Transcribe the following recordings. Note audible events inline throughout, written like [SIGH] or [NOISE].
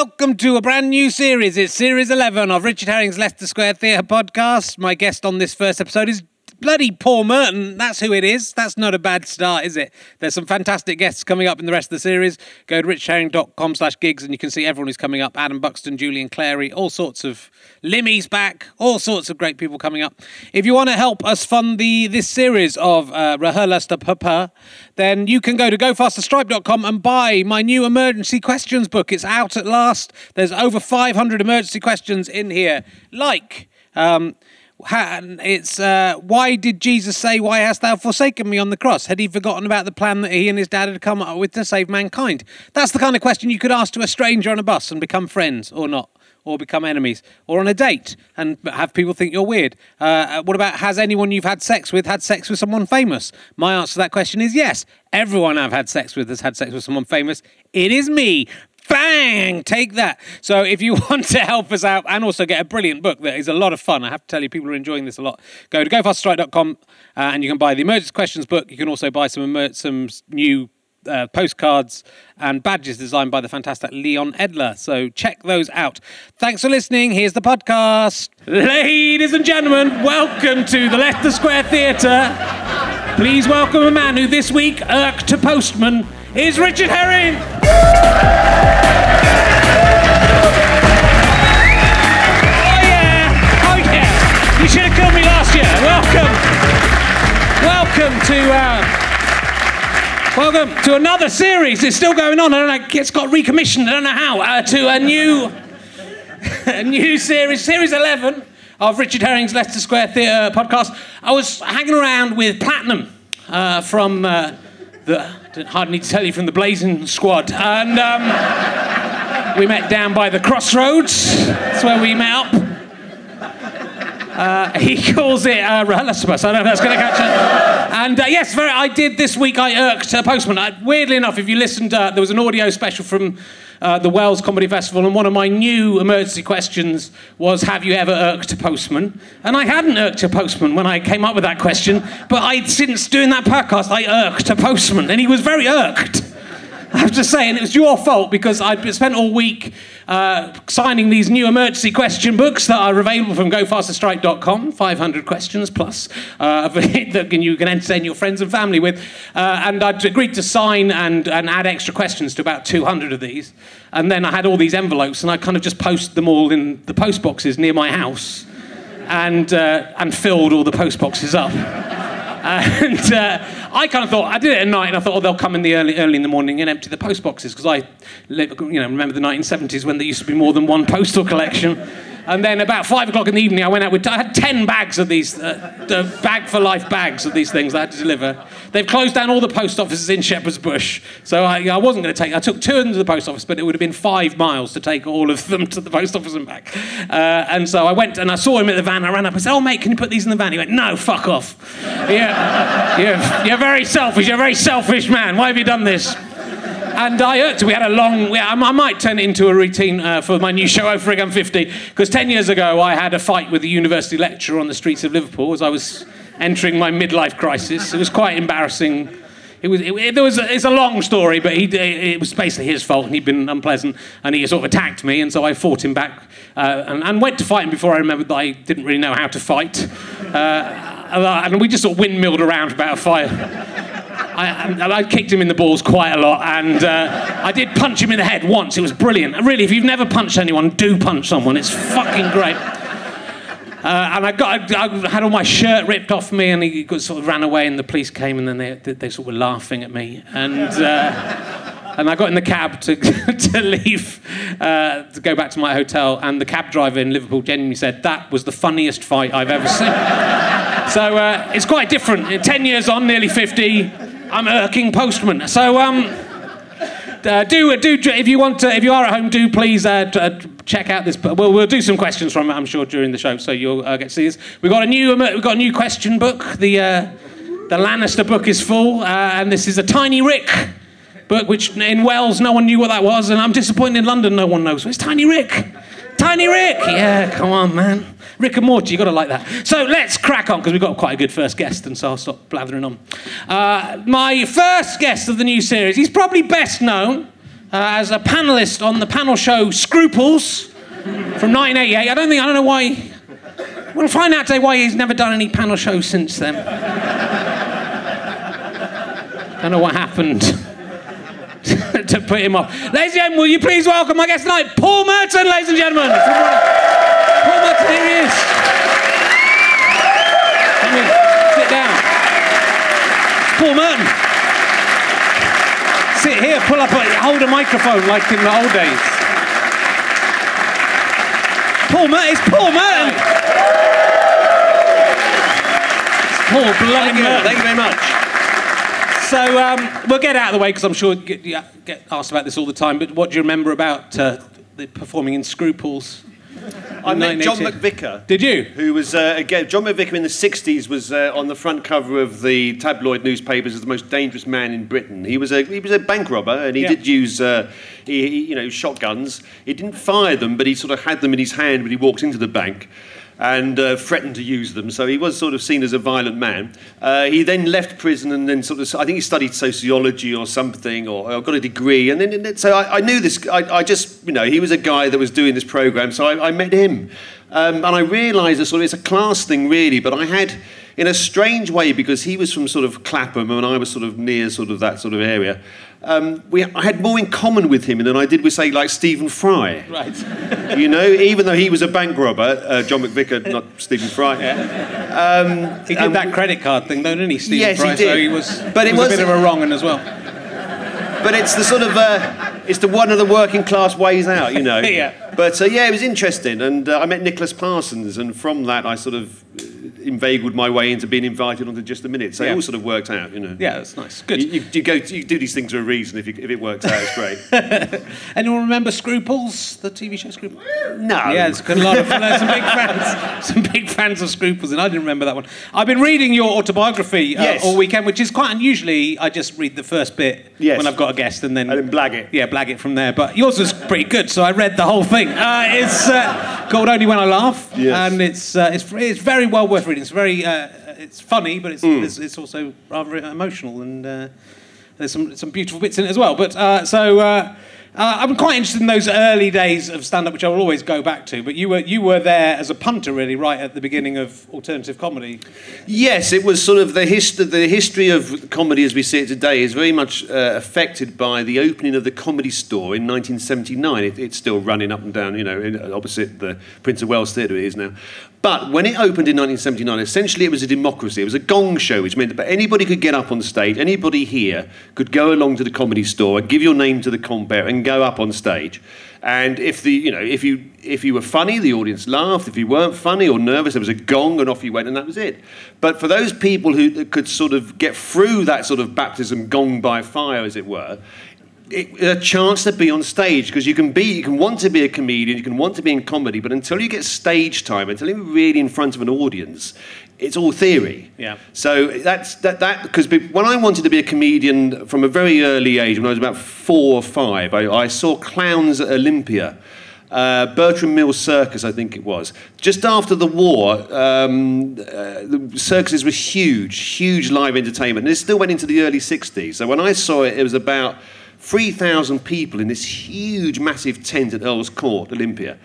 welcome to a brand new series. It's series 11 of Richard Herring's Leicester Square Theatre podcast. My guest on this first episode is bloody Paul Merton. That's who it is. That's not a bad start, is it? There's some fantastic guests coming up in the rest of the series. Go to richherring.com slash gigs and you can see everyone who's coming up. Adam Buxton, Julian Clary, all sorts of Limmy's back, all sorts of great people coming up. If you want to help us fund the this series of uh, Rahulasta Papa, then you can go to gofasterstripe.com and buy my new emergency questions book. It's out at last. There's over 500 emergency questions in here. Like, um, it's uh, why did Jesus say, "Why hast thou forsaken me?" on the cross? Had he forgotten about the plan that he and his dad had come up with to save mankind? That's the kind of question you could ask to a stranger on a bus and become friends, or not, or become enemies, or on a date and have people think you're weird. Uh, what about has anyone you've had sex with had sex with someone famous? My answer to that question is yes. Everyone I've had sex with has had sex with someone famous. It is me. Bang! Take that. So, if you [LAUGHS] want to help us out and also get a brilliant book that is a lot of fun, I have to tell you, people are enjoying this a lot. Go to gofasterstripe.com uh, and you can buy the emergency questions book. You can also buy some some new uh, postcards and badges designed by the fantastic Leon Edler. So check those out. Thanks for listening. Here's the podcast. Ladies and gentlemen, welcome to the Leicester Square Theatre. Please welcome a man who this week irked a postman. Is Richard Herring. Oh yeah! Oh yeah! You should have killed me last year. Welcome. Welcome to. Uh, Welcome to another series. It's still going on. I don't know. It's got recommissioned. I don't know how. Uh, to a new, [LAUGHS] a new series, series eleven of Richard Herring's Leicester Square Theatre podcast. I was hanging around with Platinum uh, from uh, the. Hardly need to tell you from the Blazing Squad, and um, we met down by the crossroads. That's where we met up. Uh, [LAUGHS] he calls it uh, Rahalasabas. I don't know if that's going to catch it. And uh, yes, very, I did this week. I irked a postman. I, weirdly enough, if you listened, uh, there was an audio special from uh, the Wells Comedy Festival, and one of my new emergency questions was, "Have you ever irked a postman?" And I hadn't irked a postman when I came up with that question, but I, since doing that podcast, I irked a postman, and he was very irked. [LAUGHS] I have to say, and it was your fault because I'd spent all week uh, signing these new emergency question books that are available from gofasterstripe.com, 500 questions plus uh, [LAUGHS] that you can entertain your friends and family with. Uh, and I'd agreed to sign and, and add extra questions to about 200 of these. And then I had all these envelopes, and I kind of just posted them all in the post boxes near my house and, uh, and filled all the post boxes up. [LAUGHS] And uh, I kind of thought, I did it at night, and I thought, oh, they'll come in the early, early in the morning and empty the post boxes, because I you know, remember the 1970s when there used to be more than one postal collection. And then about five o'clock in the evening, I went out with, I had 10 bags of these, uh, bag for life bags of these things that I had to deliver. They've closed down all the post offices in Shepherd's Bush. So I, I wasn't going to take, I took two into the post office, but it would have been five miles to take all of them to the post office and back. Uh, and so I went and I saw him at the van. I ran up and said, Oh, mate, can you put these in the van? He went, No, fuck off. [LAUGHS] you're, you're, you're very selfish. You're a very selfish man. Why have you done this? And I irked. We had a long. I might turn it into a routine uh, for my new show, over again 50, because 10 years ago I had a fight with a university lecturer on the streets of Liverpool as I was entering my midlife crisis. It was quite embarrassing. It was, it, it, was a, it's a long story, but he, it was basically his fault, and he'd been unpleasant, and he sort of attacked me, and so I fought him back, uh, and, and, went to fight him before I remembered that I didn't really know how to fight, uh, and we just sort of windmilled around about a fire. I, I, kicked him in the balls quite a lot, and uh, I did punch him in the head once. It was brilliant. Really, if you've never punched anyone, do punch someone. It's fucking great. Uh, and I got, I, I, had all my shirt ripped off me, and he got, sort of ran away, and the police came, and then they, they sort of were laughing at me, and. Uh, and I got in the cab to, [LAUGHS] to leave, uh, to go back to my hotel, and the cab driver in Liverpool genuinely said, That was the funniest fight I've ever seen. [LAUGHS] so uh, it's quite different. 10 years on, nearly 50, I'm irking postman. So um, uh, do do if you want to, if you are at home, do please uh, uh, check out this. Well, we'll do some questions from it, I'm sure, during the show, so you'll uh, get to see this. We've got a new we've got a new question book. The uh, the Lannister book is full, uh, and this is a Tiny Rick book, which in Wales no one knew what that was, and I'm disappointed in London no one knows. It's Tiny Rick. Tiny Rick. Yeah, come on, man. Rick and Morty, you've got to like that. So let's crack on because we've got quite a good first guest, and so I'll stop blathering on. Uh, my first guest of the new series, he's probably best known uh, as a panelist on the panel show Scruples from 1988. I don't think, I don't know why. We'll find out today why he's never done any panel shows since then. I don't know what happened [LAUGHS] to put him off. Ladies and gentlemen, will you please welcome my guest tonight, Paul Merton, ladies and gentlemen. Paul Merton, here he is. Come in, sit down. Paul Merton. Sit here, pull up, a, hold a microphone like in the old days. Paul Merton, it's Paul Merton. It's Paul bloody Thank you, Merton. thank you very much. So um, we'll get out of the way because I'm sure you get, you get asked about this all the time. But what do you remember about uh, the performing in Scruples? [LAUGHS] I met John 1980. McVicar. Did you? Who was, uh, again, John McVicar in the 60s was uh, on the front cover of the tabloid newspapers as the most dangerous man in Britain. He was a, he was a bank robber and he Yeah. did use, uh, he, he- you know, shotguns. He didn't fire them, but he sort of had them in his hand when he walked into the bank and uh, threatened to use them. So he was sort of seen as a violent man. Uh, he then left prison and then sort of, I think he studied sociology or something, or, or got a degree. And then, and then- so I, I knew this, I, I just, you know, he was a guy that was doing this program, so I, I met him. Um, and I realised that sort of it's a class thing, really, but I had, in a strange way, because he was from sort of Clapham and I was sort of near sort of that sort of area, um, we, I had more in common with him than I did with, say, like Stephen Fry. Right. You know, even though he was a bank robber, uh, John McVicar, not Stephen Fry. Yeah, He did that credit card thing, though, didn't he, Stephen Um, Yes, he Fry? So did. he was, But he it was, was- a bit of a wrong un as well. But it's the sort of uh, it's the one of the working class ways out, you know. [LAUGHS] Yeah. But uh, yeah, it was interesting, and uh, I met Nicholas Parsons, and from that I sort of inveigled my way into being invited onto just a minute. So Yeah. it all sort of worked out, you know. Yeah, that's nice. Good. You, you, you go, you do these things for a reason. If, you, if it works out, it's great. [LAUGHS] Anyone remember Scruples, the TV show Scruples? no. Yeah, it's got a lot of there's some big fans, [LAUGHS] some big fans of Scruples, and I didn't remember that one. I've been reading your autobiography uh, Yes. all weekend, which is quite unusually. I just read the first bit Yes. when I've got a guest, and then And then blag it. Yeah, blag it from there. But yours was pretty good, so I read the whole thing. Uh, it's uh, called Only When I Laugh, Yes. and it's uh, it's it's very well worth reading. It's very uh, it's funny, but it's, Hmm. it's it's also rather emotional and. Uh, there's some, some beautiful bits in it as well. But uh, so uh, uh, I'm quite interested in those early days of stand up, which I will always go back to. But you were, you were there as a punter, really, right at the beginning of alternative comedy. Yes, it was sort of the, hist- the history of comedy as we see it today is very much uh, affected by the opening of the Comedy Store in 1979. It, it's still running up and down, you know, in, opposite the Prince of Wales Theatre it is now. But when it opened in 1979, essentially it was a democracy. It was a gong show, which meant that anybody could get up on stage. Anybody here could go along to the Comedy Store and give your name to the compere and go up on stage. And if the you know if you if you were funny, the audience laughed. If you weren't funny or nervous, there was a gong and off you went, and that was it. But for those people who could sort of get through that sort of baptism gong by fire, as it were, it, a chance to be on stage because you can be you can want to be a comedian, you can want to be in comedy, but until you get stage time, until you're really in front of an audience, it's all theory. Yeah. So that's that that because when I wanted to be a comedian from a very early age, when I was about four or five, I, I saw clowns at Olympia. Uh, Bertram Mills Circus, I think it was. Just after the war, um, uh, the circuses were huge, huge live entertainment. And it still went into the early 60s. So when I saw it, it was about 3,000 people in this huge, massive tent at Earl's Court, Olympia.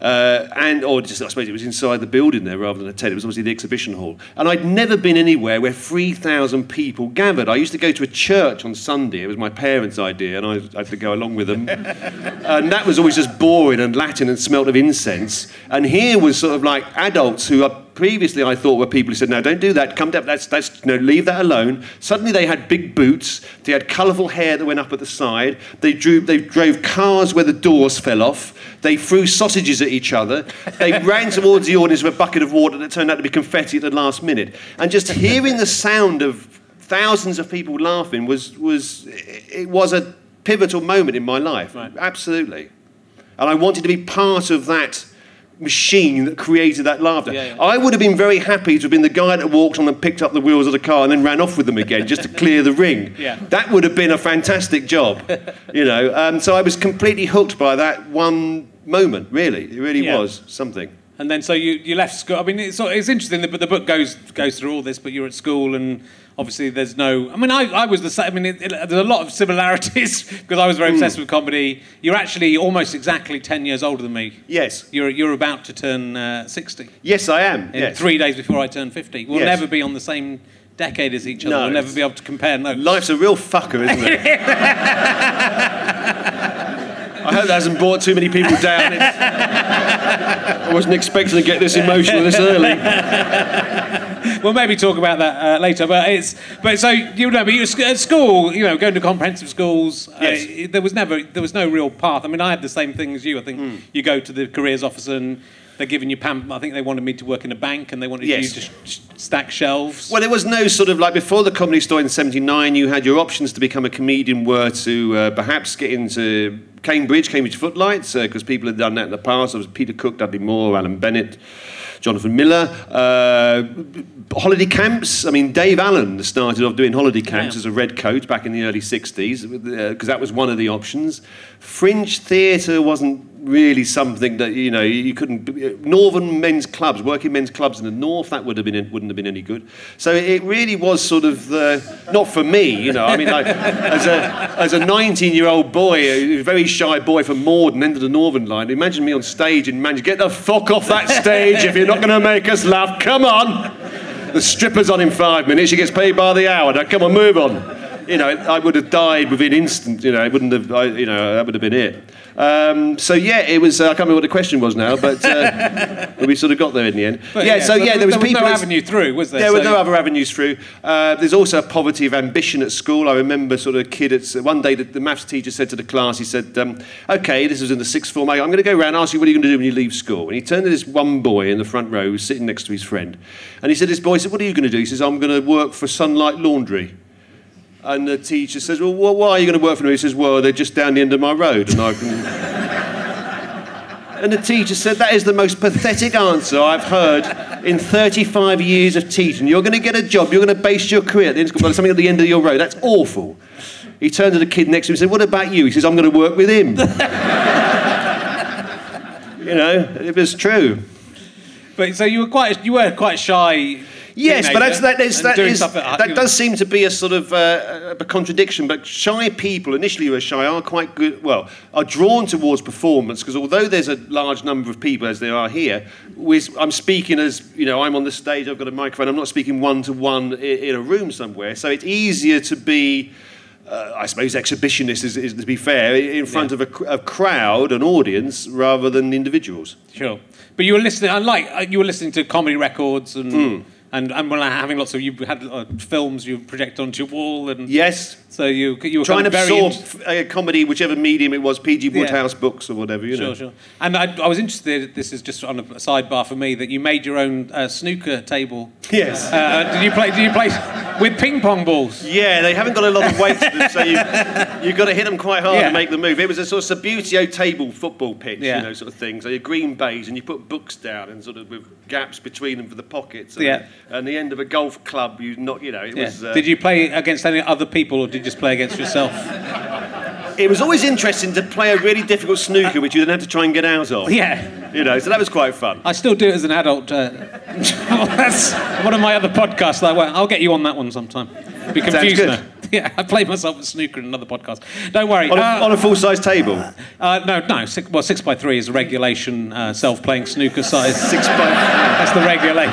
Uh, and, or just, I suppose it was inside the building there rather than a tent. It was obviously the exhibition hall. And I'd never been anywhere where 3,000 people gathered. I used to go to a church on Sunday. It was my parents' idea, and I, I had to go along with them. [LAUGHS] and that was always just boring and Latin and smelt of incense. And here was sort of like adults who are previously I thought were people who said, no, don't do that, come down, that's, that's, no, leave that alone. Suddenly they had big boots, they had colourful hair that went up at the side, they, drew, they drove cars where the doors fell off, they threw sausages at each other, they [LAUGHS] ran towards the audience with a bucket of water that turned out to be confetti at the last minute. And just hearing the sound of thousands of people laughing was, was it was a pivotal moment in my life, Right. absolutely. And I wanted to be part of that machine that created that laughter. Yeah, yeah. I would have been very happy to have been the guy that walked on and picked up the wheels of the car and then ran off with them again just to clear the ring. [LAUGHS] Yeah. That would have been a fantastic job, [LAUGHS] you know. Um, so I was completely hooked by that one moment. Really, it really was something. And then so you, you left school. I mean, it's, it's interesting, but the book goes goes through all this. But you're at school, and obviously there's no. I mean, I, I was the same. I mean, it, it, there's a lot of similarities [LAUGHS] because I was very obsessed with comedy. You're actually almost exactly ten years older than me. Yes. You're you're about to turn uh, sixty. Yes, I am. In yes. three days before I turn fifty. We'll Yes. never be on the same decade as each other. No, we'll never be able to compare notes. Life's a real fucker, isn't it? [LAUGHS] I hope that hasn't brought too many people down. It's- I wasn't expecting to get this emotional this early. [LAUGHS] We'll maybe talk about that uh, later. But it's but so you know, but you were at school, you know, going to comprehensive schools. Yes. Uh, there was never there was no real path. I mean, I had the same thing as you. I think Hmm. you go to the careers office and they're giving you pam. I think they wanted me to work in a bank and they wanted Yes. you to sh- sh- stack shelves. Well, there was no sort of like before the comedy store in '79. You had your options to become a comedian were to uh, perhaps get into Cambridge, Cambridge Footlights, because people had done that in the past. There was Peter Cook, Dudley Moore, Alan Bennett, Jonathan Miller. Uh, holiday camps. I mean, Dave Allen started off doing holiday camps Yeah. as a red coat back in the early '60s because that was one of the options. Fringe theatre wasn't really something that you know you couldn't. Northern men's clubs, working men's clubs in the north, that would have been wouldn't have been any good. So it really was sort of the, not for me, you know. I mean, as a as a 19 year old boy, a very shy boy from Morden, end of the Northern Line. Imagine me on stage in Manchester. Get the fuck off that stage if you're not going to make us laugh. Come on. The stripper's on in five minutes. She gets paid by the hour. Now, come on, move on. You know, I would have died within instant. You know, it wouldn't have. I, you know, that would have been it. Um, so yeah, it was. Uh, I can't remember what the question was now, but, uh, [LAUGHS] but we sort of got there in the end. But yeah, So yeah, there was, there was people. no avenue through, was there? there were So- no other avenues through. Uh, there's also a poverty of ambition at school. I remember sort of a kid at one day the, the maths teacher said to the class, he said, um, "Okay, this was in the sixth form. I'm going to go around and ask you what are you going to do when you leave school." And he turned to this one boy in the front row who was sitting next to his friend, and he said, "This boy said, what are you going to do?" He says, "I'm going to work for Sunlight Laundry." And the teacher says, "Well, why are you going to work for them?" He says, "Well, they're just down the end of my road, and I can." [LAUGHS] And the teacher said, That is the most pathetic answer I've heard in 35 years of teaching. You're going to get a job, you're going to base your career at the end of something at the end of your road. That's awful. He turned to the kid next to him and said, What about you? He says, I'm going to work with him. [LAUGHS] you know, it was true. But so you were quite you were quite shy. Yes, but that's, that, is, that, is, that does seem to be a sort of uh, a contradiction. But shy people, initially who are shy, are quite good. Well, are drawn towards performance because although there's a large number of people as there are here, I'm speaking as you know, I'm on the stage, I've got a microphone. I'm not speaking one to one in a room somewhere, so it's easier to be. Uh, I suppose exhibitionist is, is to be fair in front Yeah. of a, a crowd, an audience, rather than individuals. Sure, but you were listening. Unlike uh, you were listening to comedy records and Hmm. And and well, having lots of you had uh, films you project onto your wall and Yes, so you you were trying kind to of very absorb a comedy, whichever medium it was, P.G. Yeah. Wodehouse books or whatever, you know. Sure, sure. And I, I was interested. This is just on a sidebar for me that you made your own uh, snooker table. Yes. Uh, did you play? Did you play with ping pong balls? Yeah, they haven't got a lot of weight to [LAUGHS] them, so you, you've got to hit them quite hard Yeah. to make the move. It was a sort of Subbuteo table football pitch, Yeah. you know, sort of thing. So your green bays, and you put books down and sort of with gaps between them for the pockets. And, Yeah. and the end of a golf club, you not, you know, it Yeah. was. Uh, did you play against any other people, or did you just play against yourself? It was always interesting to play a really difficult snooker, which you then had to try and get out of. Yeah. You know, so that was quite fun. I still do it as an adult. Uh, [LAUGHS] that's one of my other podcasts. That I, won't- I'll get you on that one sometime. Be confused now. [LAUGHS] Yeah, I played myself at snooker in another podcast. Don't worry. On a, Uh, a full size table. uh, no, no. Six, well, six by three is a regulation uh, self-playing snooker size. [LAUGHS] Six by. That's the regulation.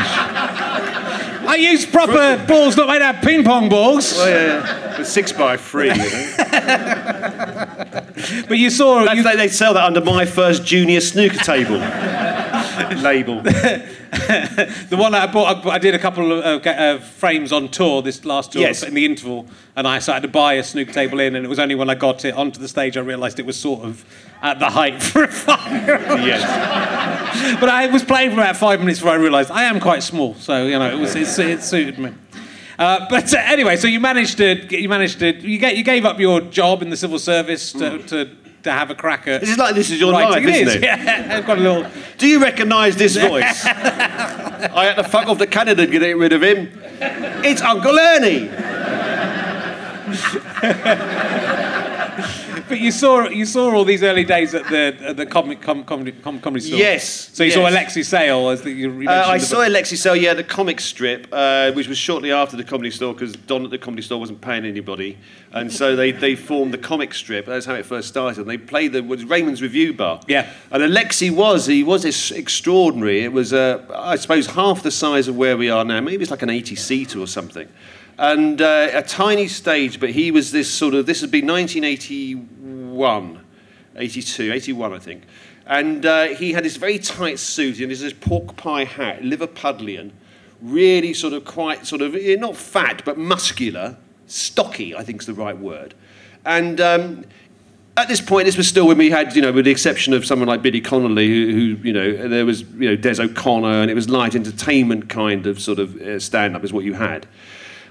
I use proper balls, not made out of ping pong balls. Oh, yeah, yeah. But six by three, you know. [LAUGHS] But you saw. That's, You, they, they sell that under my first junior snooker table [LAUGHS] label. [LAUGHS] the one that I bought, I, did a couple of uh, uh, frames on tour this last tour Yes. in the interval, and I started to buy a snooker table in, and it was only when I got it onto the stage I realised it was sort of at the height for a five-year-old. Yes. But I was playing for about five minutes before I realised I am quite small, so you know it was it, it suited me. Uh, but uh, anyway, so you managed to you managed to you, get, you gave up your job in the civil service to, to, to have a crack at. This is like this is your writing. life, isn't is, it? [LAUGHS] Yeah, I've got a little. Do you recognise this [LAUGHS] voice? I had to fuck off to Canada to get rid of him. It's Uncle Ernie. [LAUGHS] But you saw you saw all these early days at the at the comic com, comedy com, comedy store. Yes, So you saw yes. Alexei Sayle as the, you Uh, I saw book. Alexei Sayle, yeah, the comic strip, uh, which was shortly after the comedy store because Don at the comedy store wasn't paying anybody. And so they, they formed the comic strip. That's how it first started. And they played the was Raymond's Revuebar. Yeah. And Alexei was, he was ex- extraordinary. It was, uh, I suppose, half the size of where we are now. Maybe it's like an 80 seater or something. And uh, a tiny stage, but he was this sort of, this would be 1981. 82, 81, I think. And uh, he had this very tight suit and this pork pie hat, Liverpudlian, really sort of quite sort of, eh, not fat, but muscular, stocky, I think is the right word. And um, at this point, this was still when we had, you know, with the exception of someone like Billy Connolly, who, who you know, there was, you know, Des O'Connor, and it was light entertainment kind of sort of uh, stand-up is what you had.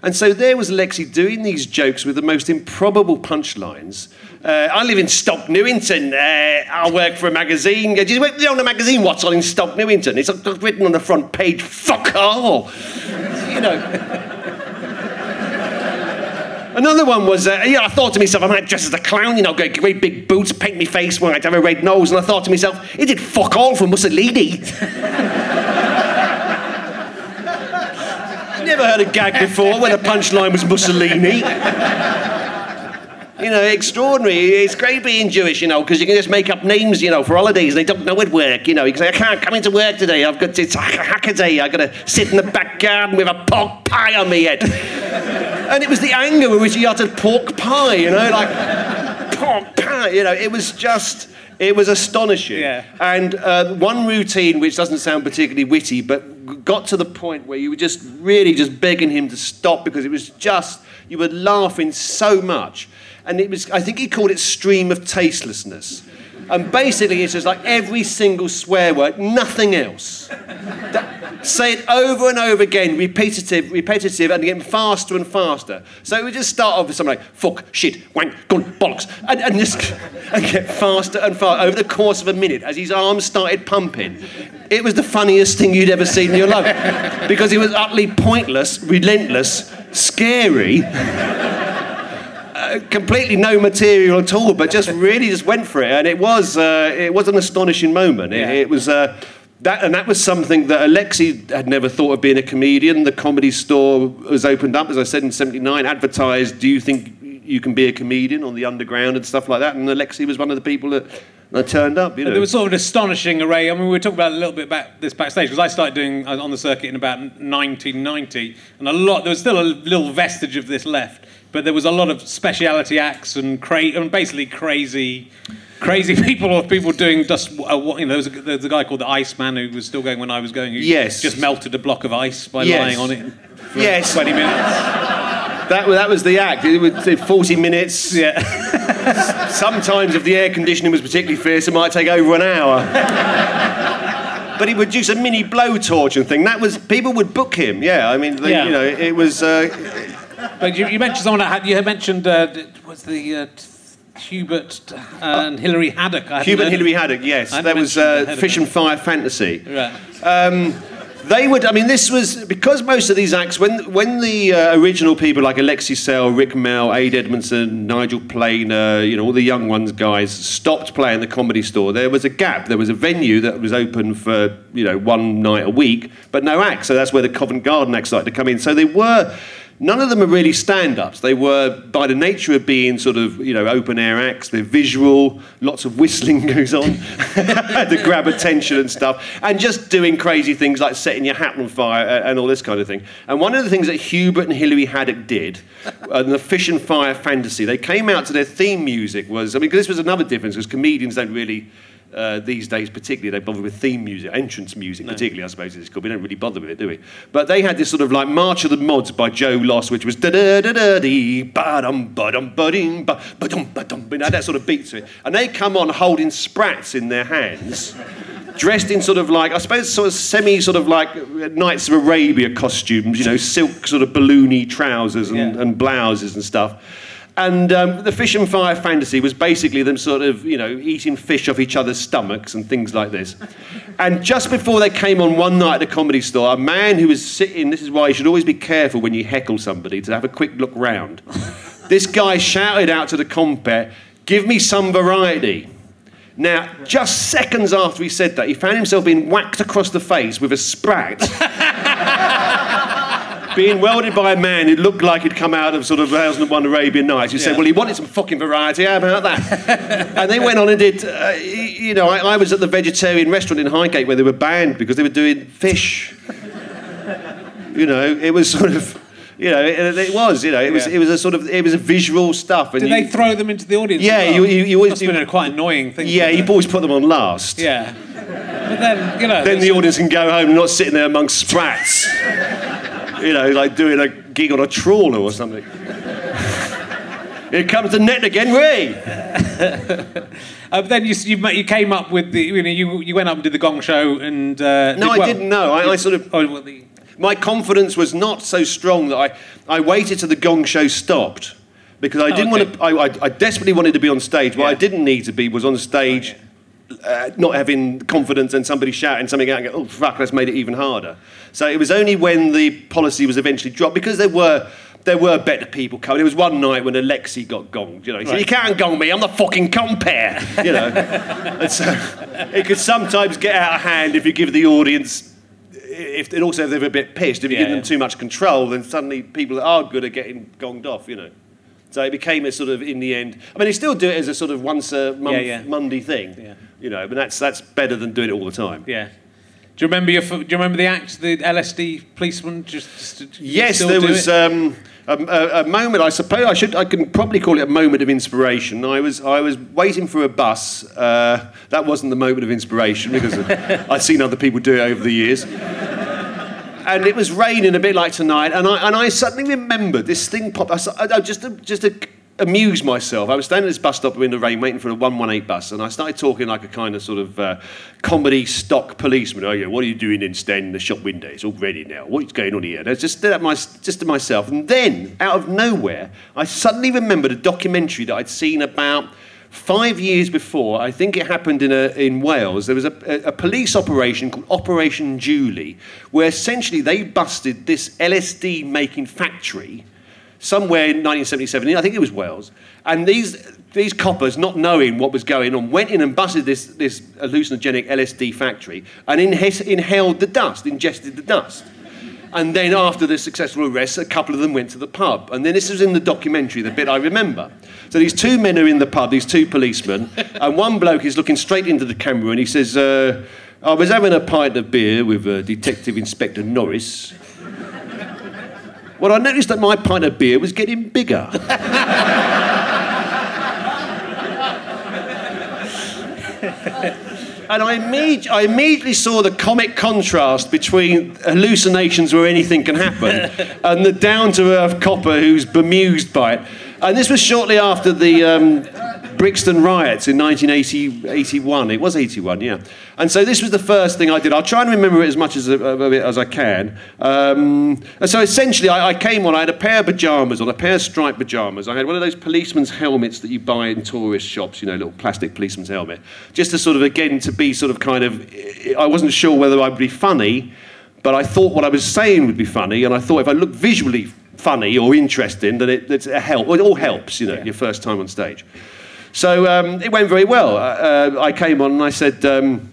And so there was Lexi doing these jokes with the most improbable punchlines. Uh, I live in Stoke Newington. Uh, I work for a magazine. Do you own a magazine? What's on in Stoke Newington? It's written on the front page. Fuck all. [LAUGHS] You know. Another one was, uh, yeah, I thought to myself, I might dress as a clown, you know, get great big boots, paint my face white, have a red nose, and I thought to myself, it did fuck all for Mussolini. [LAUGHS] Never heard a gag before when the punchline was Mussolini. You know, extraordinary. It's great being Jewish, you know, because you can just make up names, you know, for holidays and they don't know at work. You know, you can say, I can't come into work today. I've got it's a hacker day. I've got to sit in the back garden with a pork pie on my head. and it was the anger with which he uttered pork pie, you know, like pork pie. You know, it was just. It was astonishing. Yeah. And uh, one routine, which doesn't sound particularly witty, but got to the point where you were just really just begging him to stop because it was just, you were laughing so much. And it was, I think he called it stream of tastelessness. And basically, it's just like every single swear word, nothing else. That- say it over and over again, repetitive, repetitive, and getting faster and faster. So we just start off with something like fuck, shit, wank, gun, bollocks, and, and just [LAUGHS] and get faster and faster over the course of a minute as his arms started pumping. It was the funniest thing you'd ever seen in your life because it was utterly pointless, relentless, scary completely no material at all, but just really just went for it, and it was uh, it was an astonishing moment. It, Yeah. it was. Uh, that, and that was something that Alexei had never thought of being a comedian. The comedy store was opened up, as I said, in 79, advertised, do you think you can be a comedian on the underground and stuff like that? And Alexei was one of the people that, that turned up, you know. There was sort of an astonishing array. I mean, we were talking about a little bit about this backstage because I started doing on the circuit in about 1990, and a lot. There was still a little vestige of this left, but there was a lot of speciality acts and cra- and basically crazy, crazy [LAUGHS] people or people doing just uh, what you know. There was, a, there was a guy called the Iceman who was still going when I was going. Who Yes. just melted a block of ice by Yes. lying on it. For Yes. 20 minutes. That, that was the act. It was uh, 40 minutes. Yeah. [LAUGHS] Sometimes, if the air conditioning was particularly fierce, it might take over an hour. but he would use a mini blowtorch and thing. That was people would book him. Yeah, I mean, they, Yeah. you know, it was. Uh, But you, you mentioned someone that had, you had mentioned uh, was the uh, Hubert and Hilary Haddock. I Hubert of- Hillary Haddock. Yes, that was uh, Fish and Fire Fantasy. Right. Um, they would. I mean, this was because most of these acts, when when the uh, original people like Alexei Sayle, Rik Mayall, Ade Edmondson, Nigel Planer, you know, all the young ones guys stopped playing the comedy store. There was a gap. There was a venue that was open for you know one night a week, but no acts. So that's where the Covent Garden acts started to come in. So they were. None of them are really stand-ups. They were, by the nature of being sort of, you know, open-air acts. They're visual. Lots of whistling [LAUGHS] goes on [LAUGHS] to grab attention and stuff, and just doing crazy things like setting your hat on fire a- and all this kind of thing. And one of the things that Hubert and Hilary Haddock did, uh, the Fish and Fire Fantasy, they came out to their theme music was, I mean, this was another difference because comedians don't really. Uh, these days, particularly, they bother with theme music, entrance music, particularly, I suppose it's called. We don't really bother with it, do we? But they had this sort of like March of the Mods by Joe Loss, which was da da da da dee ba dum ba dum ba ding ba ba dum ba dum. You know, that sort of beat to it. And they come on holding sprats in their hands, dressed in sort of like I suppose sort of semi sort of like Knights of Arabia costumes, you know, silk sort of balloony trousers and, Yeah. and blouses and stuff. And um, the fish and fire fantasy was basically them sort of, you know, eating fish off each other's stomachs and things like this. And just before they came on one night at the comedy store, a man who was sitting, this is why you should always be careful when you heckle somebody to have a quick look round. this guy shouted out to the compere, Give me some variety. Now, just seconds after he said that, he found himself being whacked across the face with a sprat. [LAUGHS] being welded by a man who looked like he'd come out of sort of 1001 Arabian Nights, who said, Well, he wanted some fucking variety, how about that? and they went on and did, uh, you know, I, I was at the vegetarian restaurant in Highgate where they were banned because they were doing fish. you know, it was sort of. You know, it, it was. You know, it was. It was a sort of. It was a visual stuff. And Did you, they throw them into the audience? Yeah, well? you- you- you always do- been a quite annoying thing. Yeah, you always put them on last. Yeah. But then, you know. Then the audience can go home and not sitting there amongst sprats. You know, like doing a gig on a trawler or something. Here comes the net again, Ray. [LAUGHS] Uh, but then you, you, you came up with the, you know, you, you went up and did the Gong Show and. Uh, No, did I well. didn't know. I, I sort of. Oh, well, the, My confidence was not so strong that I, I waited till the gong show stopped because I didn't okay. want to. I, I, I desperately wanted to be on stage. What I didn't need to be was on stage, uh, not having confidence and somebody shouting something out and go, oh fuck, that's made it even harder. So it was only when the policy was eventually dropped because there were. There were better people coming. There was one night when Alexei got gonged. You know, he said, "You can't gong me. I'm the fucking compare." You know, [LAUGHS] and so it could sometimes get out of hand if you give the audience if and also if they're a bit pissed, if you Yeah, give them yeah. too much control, then suddenly people that are good are getting gonged off, you know. So it became a sort of, in the end, I mean, they still do it as a sort of once a month, Yeah. Monday thing, Yeah. You know, but that's, that's better than doing it all the time. yeah. Do you remember your? Do you remember the act, the LSD policeman? Just, just Yes, there was um, a, a, moment. I suppose I should. I can probably call it a moment of inspiration. I was I was waiting for a bus. Uh, that wasn't the moment of inspiration because [LAUGHS] I'd seen other people do it over the years. And it was raining a bit like tonight, and I and I suddenly remembered this thing popped. I, I- just to, just to amuse myself. I was standing at this bus stop in the rain, waiting for the one one eight bus, and I started talking like a kind of sort of uh, comedy stock policeman. Oh yeah, what are you doing in standing in the shop window? It's all ready now. What's going on here? And I just did that my, just to myself, and then out of nowhere, I suddenly remembered a documentary that I'd seen about five years before, I think it happened in, a, in Wales, there was a, a, a police operation called Operation Julie, where essentially they busted this LSD making factory somewhere in 1977, I think it was Wales, and these, these coppers, not knowing what was going on, went in and busted this, this hallucinogenic LSD factory and inhaled the dust, ingested the dust. And then after the successful arrest, a couple of them went to the pub. And then this is in the documentary, the bit I remember. So these two men are in the pub, these two policemen, [LAUGHS] and one bloke is looking straight into the camera and he says, uh, I was having a pint of beer with uh, Detective Inspector Norris. Well, I noticed that my pint of beer was getting bigger. [LAUGHS] [LAUGHS] And I, imme- I immediately saw the comic contrast between hallucinations where anything can happen [LAUGHS] and the down to earth copper who's bemused by it. And this was shortly after the um, Brixton riots in 1981. It was 81, yeah. And so this was the first thing I did. I'll try and remember it as much as, it as I can. Um, and so essentially, I, I came on, I had a pair of pyjamas on, a pair of striped pyjamas. I had one of those policeman's helmets that you buy in tourist shops, you know, little plastic policeman's helmet. Just to sort of, again, to be sort of kind of, I wasn't sure whether I would be funny, but I thought what I was saying would be funny, and I thought if I looked visually funny or interesting, that it, it's a help. Well, it all helps, you know, your first time on stage. So um, it went very well. Uh, uh, I came on and I said, um,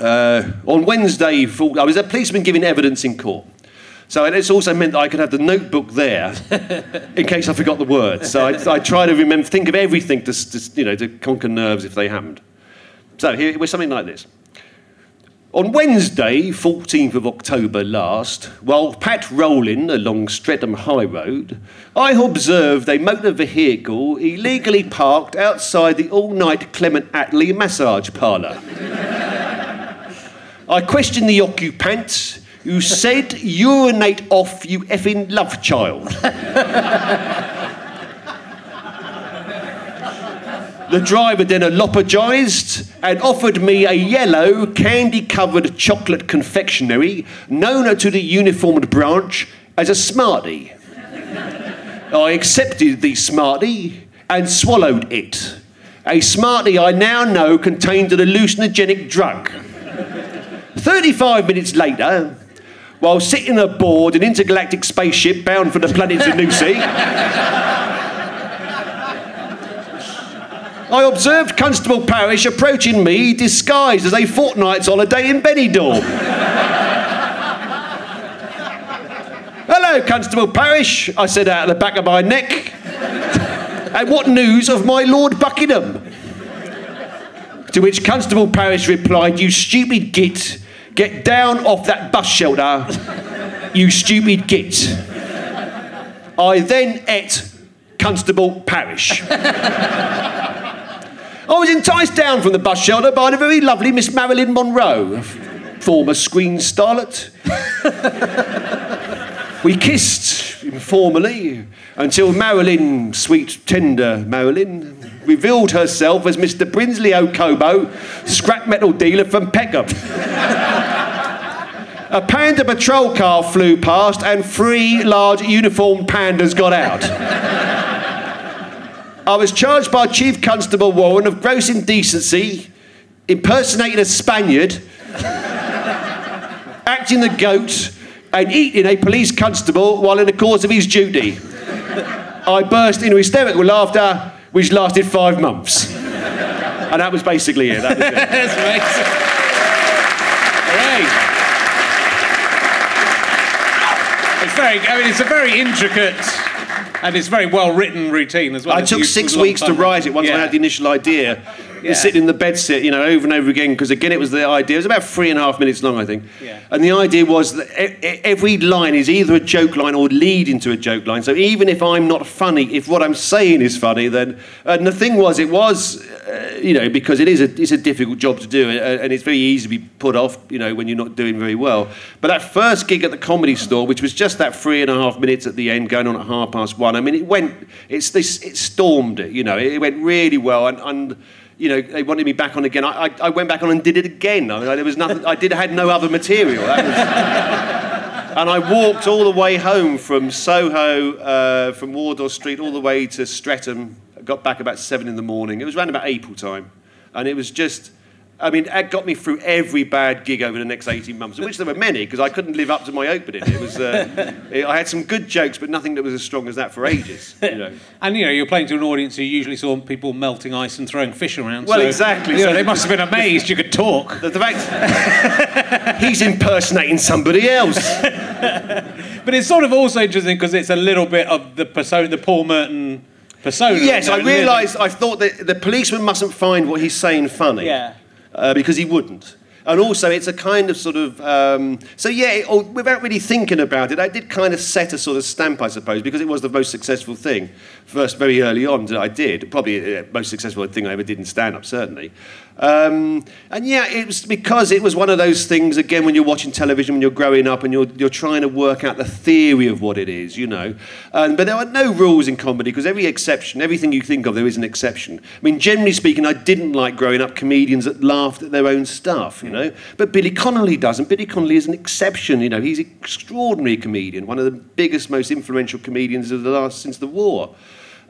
uh, on Wednesday, for- I was a policeman giving evidence in court. So it's also meant that I could have the notebook there [LAUGHS] in case I forgot the words. So I, I try to remember, think of everything to, to you know, to conquer nerves if they happened. So here it was something like this. On Wednesday, 14th of October last, while patrolling along Streatham High Road, I observed a motor vehicle illegally parked outside the all night Clement Attlee massage parlour. I questioned the occupant, who said, Urinate off, you effing love child. The driver then apologised and offered me a yellow, candy covered chocolate confectionery known to the uniformed branch as a Smartie. I accepted the Smartie and swallowed it. A Smartie I now know contained an hallucinogenic drug. 35 minutes later, while sitting aboard an intergalactic spaceship bound for the planet Zanussi, [LAUGHS] I observed Constable Parish approaching me disguised as a fortnight's holiday in Benidorm. Hello, Constable Parish, I said out of the back of my neck. and what news of my Lord Buckingham? To which Constable Parish replied, You stupid git, get down off that bus shelter, you stupid git. I then ate Constable Parish. I was enticed down from the bus shelter by the very lovely Miss Marilyn Monroe, former screen starlet. [LAUGHS] we kissed informally until Marilyn, sweet, tender Marilyn, revealed herself as Mr. Brinsley Okobo, scrap metal dealer from Peckham. A panda patrol car flew past and three large uniformed pandas got out. I was charged by Chief Constable Warren of gross indecency, impersonating a Spaniard, [LAUGHS] acting the goat, and eating a police constable while in the course of his duty. I burst into hysterical laughter, which lasted five months. And that was basically it. That was it. [LAUGHS] That's. Great. It's very, I mean, it's a very intricate and it's very well written routine as well. I took six weeks to write it once I had the initial idea. Yeah. Sitting in the bed sit, you know, over and over again, because again, it was the idea. It was about three and a half minutes long, I think. Yeah. And the idea was that every line is either a joke line or lead into a joke line. So even if I'm not funny, if what I'm saying is funny, then. And the thing was, it was, uh, you know, because it is a, it's a difficult job to do, uh, and it's very easy to be put off, you know, when you're not doing very well. But that first gig at the comedy store, which was just that three and a half minutes at the end, going on at half past one, I mean, it went, it's this, it stormed it, you know, it went really well, and. and you know, they wanted me back on again. I, I, I went back on and did it again. I mean, there was nothing. I did had no other material. Was, [LAUGHS] and I walked all the way home from Soho, uh, from Wardour Street, all the way to Streatham. I got back about seven in the morning. It was around about April time, and it was just. I mean, it got me through every bad gig over the next 18 months, of which there were many, because I couldn't live up to my opening. It was, uh, it- I had some good jokes, but nothing that was as strong as that for ages. You know. [LAUGHS] And you know, you're playing to an audience who usually saw people melting ice and throwing fish around. Well, so, exactly. You know, So- they must have been amazed you could talk. The, the fact [LAUGHS] he's impersonating somebody else. [LAUGHS] But it's sort of also interesting because it's a little bit of the persona, the Paul Merton persona. Yes, you know, I realised. I thought that the policeman mustn't find what he's saying funny. Yeah. Uh, because he wouldn't. And also, it's a kind of sort of. Um, so, yeah, or, without really thinking about it, I did kind of set a sort of stamp, I suppose, because it was the most successful thing, first very early on that I did. Probably the most successful thing I ever did in stand up, certainly. Um, and yeah, it was because it was one of those things, again, when you're watching television, when you're growing up and you're, you're trying to work out the theory of what it is, you know. Um, but there are no rules in comedy because every exception, everything you think of, there is an exception. I mean, generally speaking, I didn't like growing up comedians that laughed at their own stuff, you know. But Billy Connolly doesn't. Billy Connolly is an exception, you know. He's an extraordinary comedian, one of the biggest, most influential comedians of the last since the war.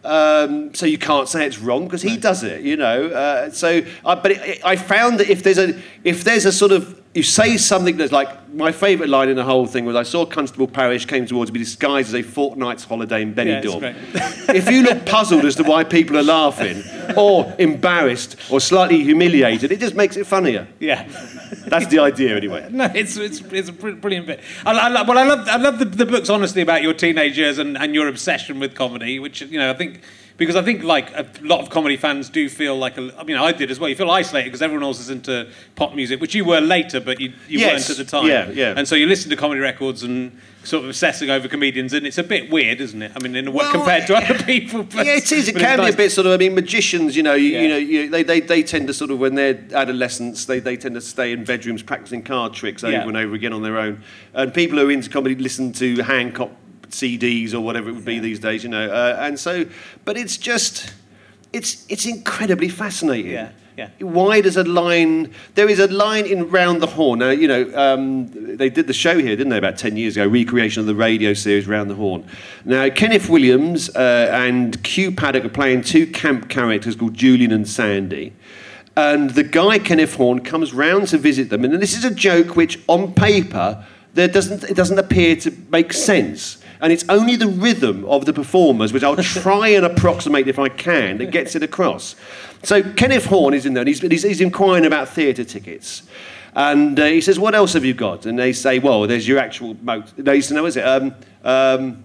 Um, so you can't say it's wrong because he does it, you know. Uh, so, uh, but it, I found that if there's a if there's a sort of you say something that's like my favourite line in the whole thing was I saw Constable Parish came towards me disguised as a fortnight's holiday in Benidorm. great. [LAUGHS] if you look puzzled as to why people are laughing, or embarrassed, or slightly humiliated, it just makes it funnier. Yeah. That's the idea, anyway. [LAUGHS] No, it's, it's, it's a brilliant bit. I, I, well, I love, I love the, the book's honestly, about your teenage years and, and your obsession with comedy, which, you know, I think, because I think, like, a lot of comedy fans do feel like, a, I mean, I did as well. You feel isolated because everyone else is into pop music, which you were later, but you, you Yes, weren't at the time. yeah, yeah. And so you listen to comedy records and sort of obsessing over comedians, and it's a bit weird, isn't it? I mean, in a way, Well, compared to other people. But, yeah, it is. It can be nice. a bit sort of. I mean, magicians. You know, you, Yeah. you know, you, they, they they tend to sort of when they're adolescents, they, they tend to stay in bedrooms practicing card tricks over Yeah. and over again on their own. And people who are into comedy listen to Hancock CDs or whatever it would be these days. You know, uh, and so, but it's just, it's it's incredibly fascinating. Yeah, yeah. Why does a line? There is a line in Round the Horne. Now, you know, um, they did the show here, didn't they, about 10 years ago, recreation of the radio series Round the Horne. Now, Kenneth Williams uh, and Hugh Paddick are playing two camp characters called Julian and Sandy. And the guy, Kenneth Horne, comes round to visit them. And this is a joke which, on paper, there doesn't, it doesn't appear to make sense. And it's only the rhythm of the performers, which I'll try and approximate if I can, that gets it across. So Kenneth Horne is in there, and he's, he's, he's inquiring about theatre tickets. And uh, he says, "What else have you got?" And they say, "Well, there's your actual moat." No, he says, "No, is it?" Um, um,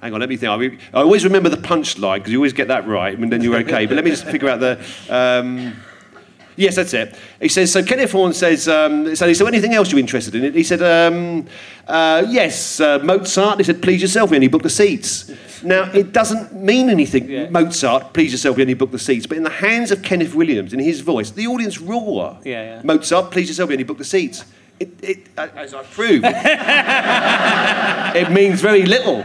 hang on, let me think. I, mean, I always remember the punchline because you always get that right, and then you're okay. but let me just figure out the. Um, Yes, that's it. He says, so Kenneth Horne says, um, so he said, anything else you're interested in? He said, um, uh, yes, uh, Mozart. He said, please yourself, we only book the seats. Now, it doesn't mean anything, Yeah. Mozart, please yourself, we only book the seats. But in the hands of Kenneth Williams, in his voice, the audience roar. Yeah, yeah. Mozart, please yourself, we only book the seats. It, it, as I proved, [LAUGHS] it means very little.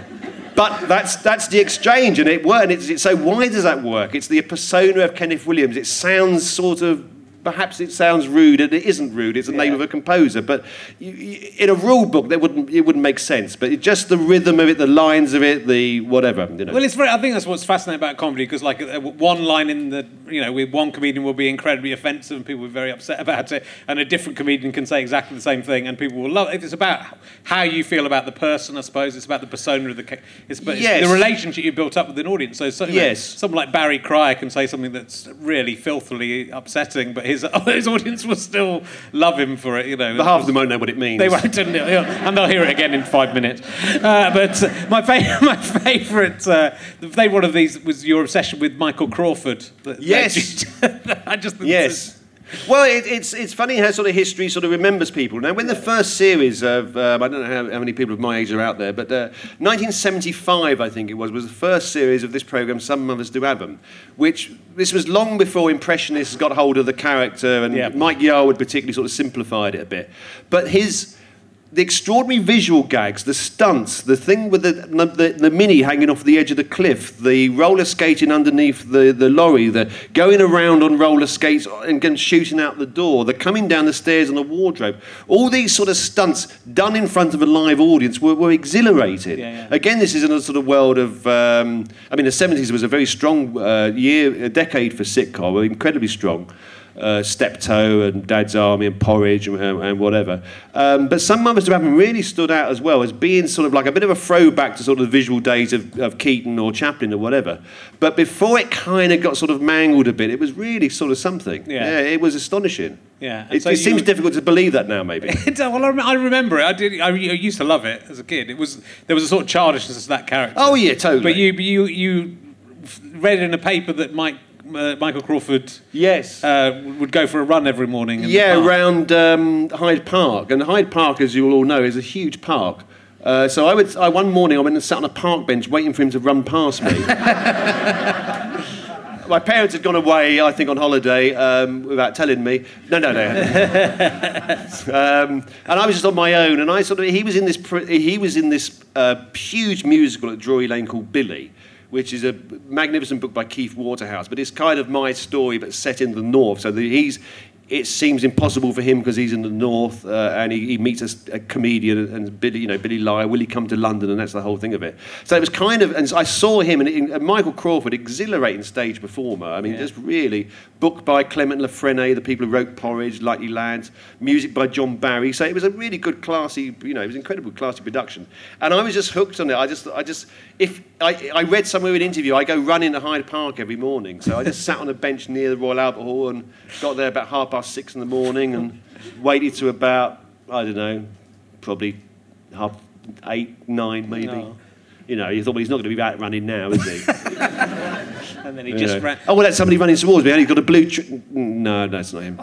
But that's, that's the exchange, and it worked. And it's, it's, so why does that work? It's the persona of Kenneth Williams. It sounds sort of, perhaps it sounds rude, and it isn't rude. It's the name of a composer. But you, you, in a rule book, that wouldn't, it wouldn't make sense. But it, just the rhythm of it, the lines of it, the whatever. You know. Well, it's very. I think that's what's fascinating about comedy because, like, uh, one line in the, you know, with one comedian will be incredibly offensive and people will be very upset [LAUGHS] about it, and a different comedian can say exactly the same thing and people will love it. It's about how you feel about the person, I suppose. It's about the persona of the. It's, but Yes. the relationship you built up with an audience. So, so you know, Yes. someone like Barry Cryer can say something that's really filthily upsetting, but his [LAUGHS] his audience will still love him for it. You know, but half of them won't know what it means. they won't, and they'll, and they'll hear it again in five minutes. Uh, but my, fa- [LAUGHS] my favourite, uh, the favourite one of these was your obsession with Michael Crawford. Yes. [LAUGHS] I just think this is- Yes. Well, it, it's, it's funny how sort of history sort of remembers people. Now, when the first series of, um, I don't know how, how many people of my age are out there, but uh, 1975, I think it was, was the first series of this programme, Some Mothers Do have them, which this was long before Impressionists got hold of the character, and Yeah. Mike Yarwood particularly sort of simplified it a bit. But his the extraordinary visual gags, the stunts, the thing with the, the, the mini hanging off the edge of the cliff, the roller skating underneath the, the lorry, the going around on roller skates and again shooting out the door, the coming down the stairs on the wardrobe, all these sort of stunts done in front of a live audience were, were exhilarating. Yeah, yeah. Again, this is in a sort of world of, um, I mean, the 70s was a very strong uh, year, a decade for sitcom, incredibly strong. Uh, Steptoe and Dad's Army and Porridge and, and, whatever. Um, but some Mothers Do Have 'Em really stood out as well as being sort of like a bit of a throwback to sort of the visual days of, of Keaton or Chaplin or whatever. But before it kind of got sort of mangled a bit, it was really sort of something. Yeah. it was astonishing. Yeah, It, so it seems difficult to believe that now, maybe. [LAUGHS] Well, I, rem- I remember it. I did. I, I used to love it as a kid. It was there was a sort of childishness to that character. Oh, yeah, totally. But you you you read in a paper that Mike uh, Michael Crawford yes. uh, would go for a run every morning. Yeah, around um, Hyde Park, and Hyde Park, as you all know, is a huge park. Uh, so I would, I, one morning I went and sat on a park bench waiting for him to run past me. [LAUGHS] My parents had gone away, I think, on holiday um, without telling me. No, no, no. [LAUGHS] um, and I was just on my own, and I sort of he was in this pr- he was in this uh, huge musical at Drury Lane called Billy, which is a magnificent book by Keith Waterhouse. But it's kind of my story, but set in the north. So he's it seems impossible for him because he's in the north uh, and he, he meets a comedian and Billy, you know, Billy Liar. Will he come to London? And that's the whole thing of it. So it was kind of, and I saw him and, and Michael Crawford, exhilarating stage performer. I mean, Yeah. just really book by Clement La Frenais, the people who wrote Porridge, Lightly Lands, music by John Barry. So it was a really good, classy, you know, it was incredible, classy production. And I was just hooked on it. I just, I just, if I, I read somewhere in an interview, I go running to Hyde Park every morning. So I just [LAUGHS] sat on a bench near the Royal Albert Hall and got there about half past six in the morning and waited to about, I don't know, probably half eight, nine, maybe. No. You know, you thought, well, he's not going to be out running now, is he? [LAUGHS] and then he You just know. ran. Oh, well, that's somebody running towards me. and He's got a blue. Tr- no, no, not him.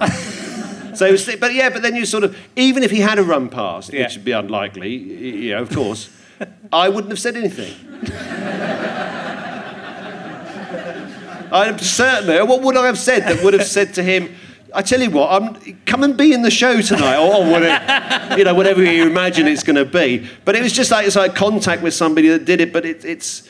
so, was, but yeah, but then you sort of, even if he had a run past, Yeah. which would be unlikely, you know, of course, [LAUGHS] I wouldn't have said anything. [LAUGHS] I'm certain. What would I have said that would have said to him? I tell you what, I'm, come and be in the show tonight, or, or whatever, you know, whatever you imagine it's going to be. But it was just like it's like contact with somebody that did it. But it, it's,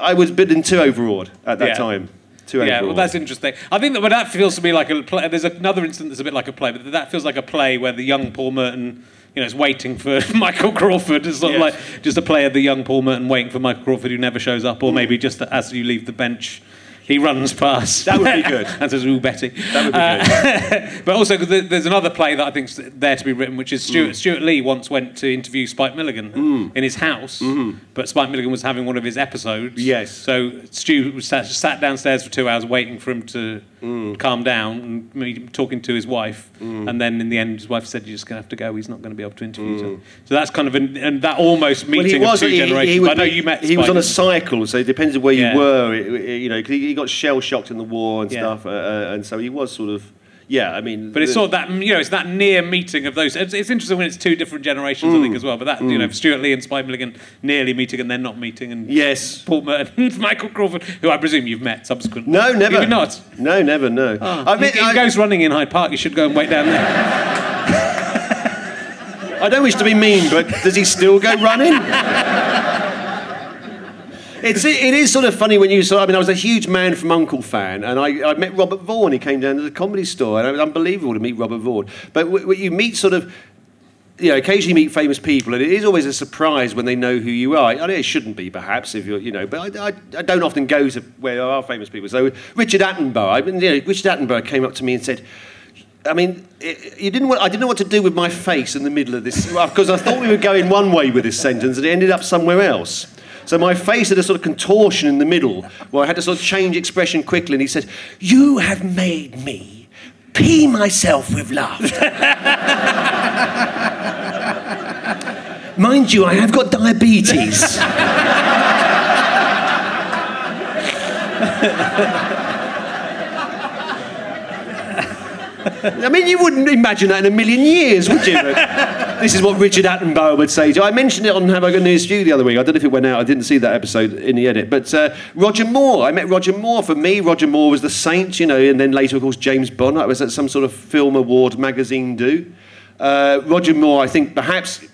I was bitten too overawed at that Yeah. time. Too Yeah, overawed. well, that's interesting. I think that but that feels to me like a play. There's another instance that's a bit like a play, but that feels like a play where the young Paul Merton, you know, is waiting for [LAUGHS] Michael Crawford. It's sort of like just a play of the young Paul Merton waiting for Michael Crawford who never shows up, or maybe just as you leave the bench, he runs past. That would be [LAUGHS] good. and says, "Ooh, Betty." That would be good. [LAUGHS] but also, there's another play that I think's there to be written, which is Stuart, mm. Stewart Lee once went to interview Spike Milligan mm. in his house, mm-hmm. but Spike Milligan was having one of his episodes. Yes. So Stu sat, sat downstairs for two hours waiting for him to mm. calm down and talking to his wife, mm. and then in the end, his wife said, "You're just going to have to go. He's not going to be able to interview." Mm. So that's kind of an, and that almost meeting well, was, of two he, generations. He, he I know you met. He was on a cycle, so it depends on where yeah. you were. You know, he, he got shell shocked in the war and yeah. stuff, uh, uh, and so he was sort of. Yeah, I mean, but it's sort of that you know, it's that near meeting of those. It's, it's interesting when it's two different generations, mm, I think, as well. But that mm. you know, Stewart Lee and Spike Milligan nearly meeting and then not meeting, and yes, Paul Merton [LAUGHS] and Michael Crawford, who I presume you've met subsequently. No, never. Not. No, never. No. Oh, I mean, he, he I, goes running in Hyde Park. You should go and wait down there. [LAUGHS] I don't wish to be mean, but does he still go running? [LAUGHS] It's, it is sort of funny when you saw. I mean, I was a huge Man from Uncle fan, and I, I met Robert Vaughan. He came down to the comedy store, and it was unbelievable to meet Robert Vaughan. But w- w- you meet sort of you know, occasionally meet famous people, and it is always a surprise when they know who you are. I it shouldn't be, perhaps, if you're, you know, but I, I, I don't often go to where there are famous people. So Richard Attenborough, I mean, you know, Richard Attenborough came up to me and said, I mean, it, you didn't want, I didn't know what to do with my face in the middle of this, because I thought we were going one way with this sentence, and it ended up somewhere else. So my face had a sort of contortion in the middle where I had to sort of change expression quickly. And he said, You have made me pee myself with laughter. Mind you, I have got diabetes. [LAUGHS] [LAUGHS] I mean, you wouldn't imagine that in a million years, would you? [LAUGHS] this is what Richard Attenborough would say to you. I mentioned it on Have I Got News to You the other week. I don't know if it went out. I didn't see that episode in the edit. But uh, Roger Moore, I met Roger Moore. For me, Roger Moore was the saint, you know, and then later, of course, James Bond. I was at some sort of film award magazine do. Uh, Roger Moore, I think, perhaps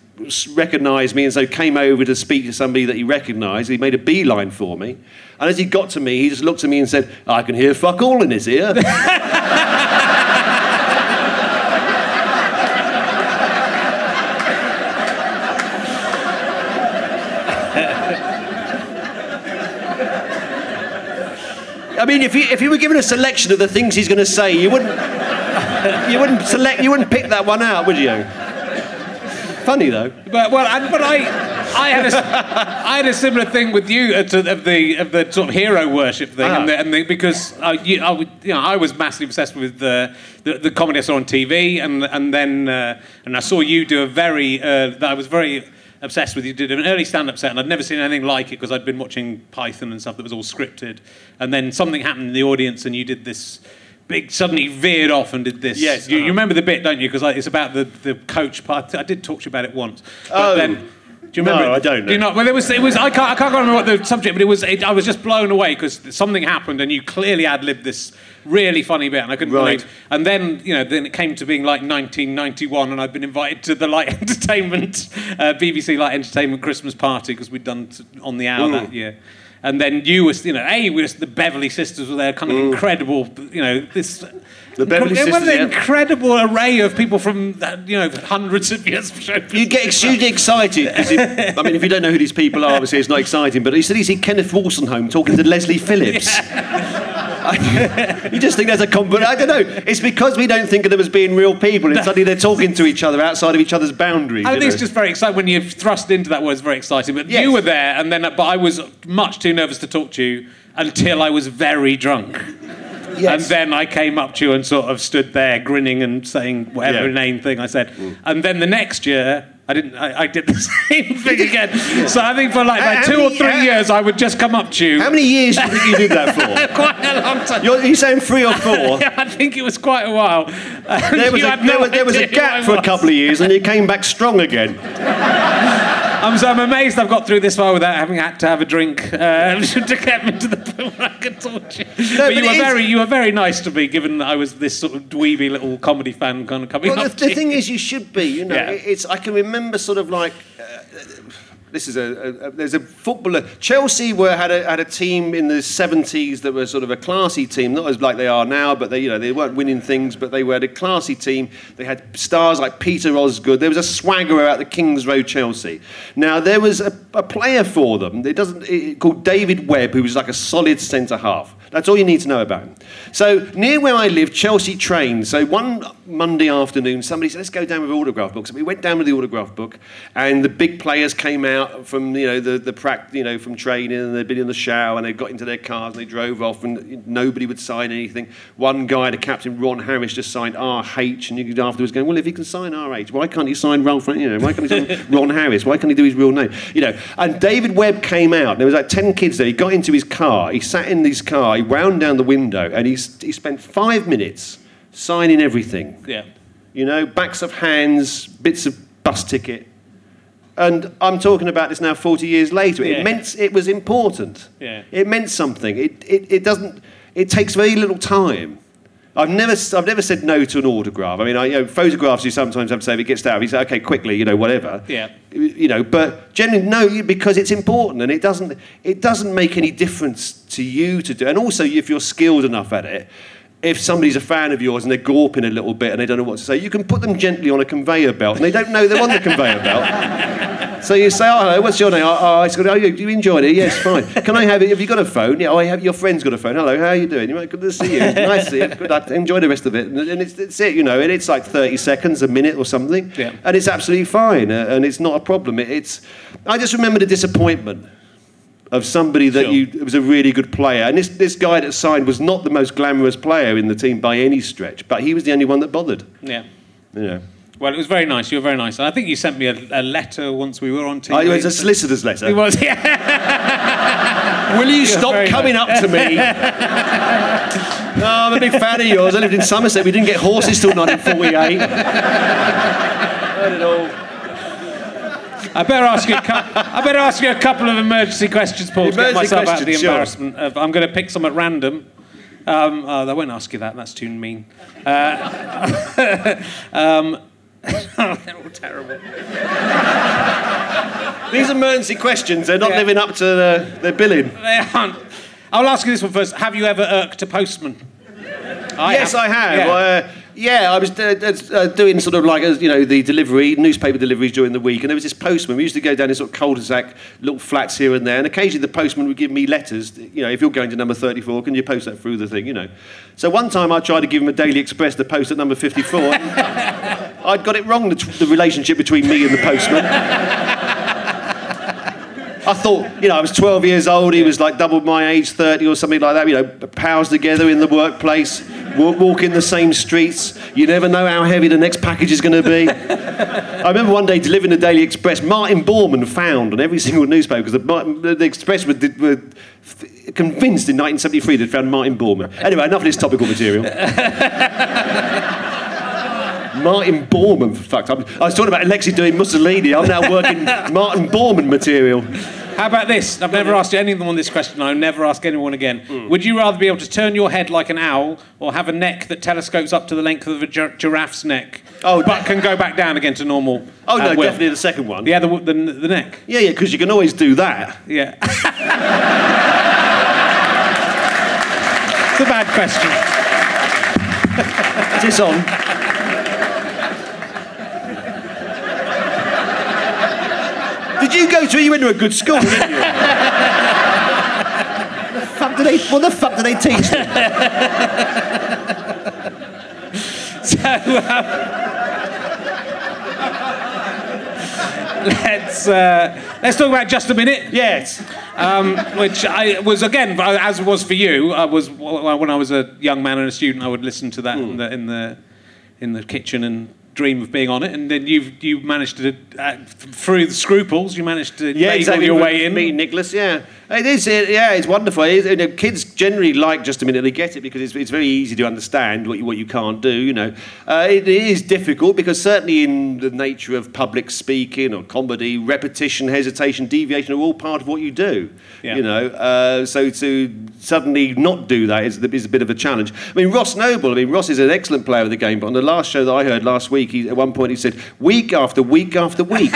recognised me and so came over to speak to somebody that he recognised. He made a beeline for me. And as he got to me, he just looked at me and said, I can hear fuck all in his ear. [LAUGHS] I mean, if you, if you were given a selection of the things he's going to say, you wouldn't, [LAUGHS] you wouldn't select, you wouldn't pick that one out, would you? Funny though. But well, and, but I, I had a, [LAUGHS] I had a similar thing with you uh, to, of the of the sort of hero worship thing, ah. and, the, and the, because I, you, I, you know, I was massively obsessed with the, the, the comedy I saw on TV, and and then uh, and I saw you do a very uh, that I was very obsessed with. You did an early stand-up set, and I'd never seen anything like it because I'd been watching Python and stuff that was all scripted. And then something happened in the audience, and you did this big suddenly veered off and did this. Yes, you, uh-huh. you remember the bit, don't you? Because it's about the, the coach part. I did talk to you about it once. But oh. then do you remember? No, I don't. Do you not? Well, there was. It was. I can't. I can't remember what the subject, but it was. It, I was just blown away because something happened, and you clearly ad libbed this really funny bit, and I couldn't right. believe. And then you know, then it came to being like 1991, and I'd been invited to the Light [LAUGHS] Entertainment, uh, BBC Light Entertainment Christmas party because we'd done t- on the hour mm. that year. And then you was, you know, a we was the Beverley Sisters were there, kind of mm. incredible, you know, this the Beverley Sisters. What an incredible array of people from you know hundreds of years. You get hugely excited because I mean, if you don't know who these people are, obviously it's not exciting. But you said you see Kenneth Wolstenholme talking to Leslie Phillips. [LAUGHS] [LAUGHS] you just think there's a combo. I don't know. It's because we don't think of them as being real people, and suddenly they're talking to each other outside of each other's boundaries. I think it's just very exciting when you're thrust into that word. It's very exciting. But yes. you were there, and then but I was much too nervous to talk to you until I was very drunk. Yes. And then I came up to you and sort of stood there grinning and saying whatever yeah. inane thing I said. Mm. And then the next year, I didn't. I, I, did the [LAUGHS] same thing again. Yeah. So I think for like, like two many, or three years, I would just come up to you. How many years do you think you did that for? [LAUGHS] quite a long time. You're, you saying three or four? [LAUGHS] yeah, I think it was quite a while. There was, a, no there, was, there was a gap for a couple of years, and you came back strong again. I'm, so I'm amazed I've got through this far without having had to have a drink uh, [LAUGHS] to get me to the point where I could talk to you. No, but, but you were very, you were very nice to me, given that I was this sort of dweeby little comedy fan kind of coming well, up. The, the thing is, you should be. You know, yeah. it's I can remember sort of like. Uh, this is a, a, there's a footballer. Chelsea were had a had a team in the 70s that were sort of a classy team, not as like they are now, but they you know they weren't winning things, but they were a classy team. They had stars like Peter Osgood. There was a swagger at the Kings Road Chelsea. Now there was a, a player for them. It doesn't it, called David Webb, who was like a solid centre half. That's all you need to know about him. So near where I live, Chelsea trains. So one Monday afternoon, somebody said, "Let's go down with autograph books." we went down with the autograph book, and the big players came out from you know the the prac, you know from training, and they'd been in the shower, and they got into their cars and they drove off, and nobody would sign anything. One guy, the captain Ron Harris, just signed RH, and you could afterwards go, "Well, if he can sign RH, why can't he sign Ralph? You know, why can't he sign [LAUGHS] Ron Harris? Why can't he do his real name? You know?" And David Webb came out. There was like ten kids there. He got into his car. He sat in his car. He wound down the window, and he he spent five minutes signing everything. Yeah. You know, backs of hands, bits of bus ticket. And I'm talking about this now 40 years later. Yeah. It meant it was important. Yeah. It meant something. It, it, it doesn't, it takes very little time. I've never, I've never said no to an autograph. I mean, I, you know, photographs you sometimes have to say if it gets down, you say, okay, quickly, you know, whatever. Yeah. You know, but generally, no, because it's important and it doesn't, it doesn't make any difference to you to do. And also, if you're skilled enough at it, if somebody's a fan of yours and they're gawping a little bit and they don't know what to say, you can put them gently on a conveyor belt and they don't know they're on the conveyor belt. [LAUGHS] So you say, oh, hello, what's your name? Oh, oh, it's good. oh you, you enjoyed it? Yes, fine. [LAUGHS] Can I have it? Have you got a phone? Yeah, oh, I have, your friend's got a phone. Hello, how are you doing? Good to see you. Nice to see you. Good, I enjoy the rest of it. And, and it's, it's it, you know, and it's like 30 seconds, a minute or something. Yeah. And it's absolutely fine uh, and it's not a problem. It, it's, I just remember the disappointment of somebody that Sure. you was a really good player. And this, this guy that signed was not the most glamorous player in the team by any stretch, but he was the only one that bothered. Yeah. You know. Well, it was very nice. You were very nice. I think you sent me a, a letter once we were on TV. Oh, it was a solicitor's letter. It was, [LAUGHS] yeah. Will you [LAUGHS] stop very coming up to me? [LAUGHS] no, I'm a big fan of yours. I lived in Somerset. We didn't get horses till 1948. Heard it all. I better ask you. A cou- I better ask you a couple of emergency questions, Paul, to get myself out of the sure. embarrassment. Of, I'm going to pick some at random. Um, oh, I won't ask you that. That's too mean. Uh, um, [LAUGHS] they're all terrible. These emergency questions, they're not Yeah. living up to the, their billing. They aren't. I'll ask you this one first. Have you ever irked a postman? I yes, I have. Yeah. Uh, yeah, I was uh, uh, doing sort of like uh, you know the delivery, newspaper deliveries during the week, and there was this postman. We used to go down in sort of cul-de-sac, little flats here and there, and occasionally the postman would give me letters. You know, if you're going to number 34, can you post that through the thing? You know. So one time I tried to give him a Daily Express to post at number 54. [LAUGHS] I'd got it wrong, the, the relationship between me and the postman. I thought, you know, I was 12 years old, he was like double my age, 30 or something like that, you know, pals together in the workplace, walk, walk in the same streets. You never know how heavy the next package is going to be. I remember one day delivering the Daily Express, Martin Bormann found on every single newspaper, because the, the, Express were, were convinced in 1973 they'd found Martin Bormann. Anyway, enough of this topical material. Martin Bormann, for fuck's sake. I was talking about Alexei doing Mussolini. I'm now working [LAUGHS] Martin Bormann material. How about this? I've never asked anyone this question. I'll never ask anyone again. Hmm. Would you rather be able to turn your head like an owl or have a neck that telescopes up to the length of a gi- giraffe's neck, Oh, but can go back down again to normal? Oh, no, will? definitely the second one. Yeah, the, the, the neck. Yeah, yeah, because you can always do that. Yeah. [LAUGHS] it's a bad question. Is this on? Did you went to a good school, didn't you? [LAUGHS] fuck do they, what the fuck do they teach them? [LAUGHS] So, um, let's uh, let's talk about just a minute. Yes. um, which I was again, as it was for you. I was when I was a young man and a student. I would listen to that Hmm. in, the, in the in the kitchen and dream of being on it. And then you've you managed to uh, through the scruples, you managed to Yeah, exactly. your way in. Me, Nicholas. Yeah, it is. It, yeah, it's wonderful. It is, you know, kids generally like just a minute. They get it because it's, it's very easy to understand what you, what you can't do. You know, uh, it, it is difficult because certainly in the nature of public speaking or comedy, repetition, hesitation, deviation are all part of what you do. Yeah. You know, uh, so to suddenly not do that is, is a bit of a challenge. I mean, Ross Noble. I mean, Ross is an excellent player of the game, but on the last show that I heard last week, he, at one point he said, "Week after week after week." [LAUGHS]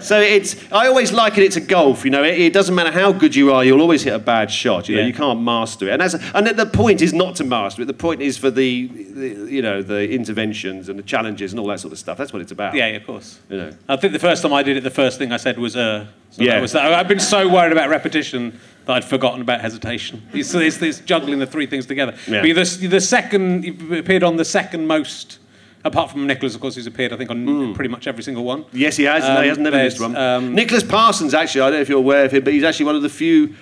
so it's. I always liken it to golf. You know, it, it doesn't matter how good you are, you'll always hit a bad shot. You know, Yeah. you can't master it, and that's and the point is not to master it. The point is for the, the you know the interventions and the challenges and all that sort of stuff. That's what it's about. Yeah, of course. You know. I think the first time I did it, the first thing I said was uh. So Yeah. was. I've been so worried about repetition that I'd forgotten about hesitation. It's, it's, it's juggling the three things together. Yeah. But the, the second, you've appeared on the second most, apart from Nicholas, of course, who's appeared, I think, on pretty much every single one. Yes, he has. no, Um, he hasn't never missed one. um, Nicholas Parsons, actually, I don't know if you're aware of him, but he's actually one of the few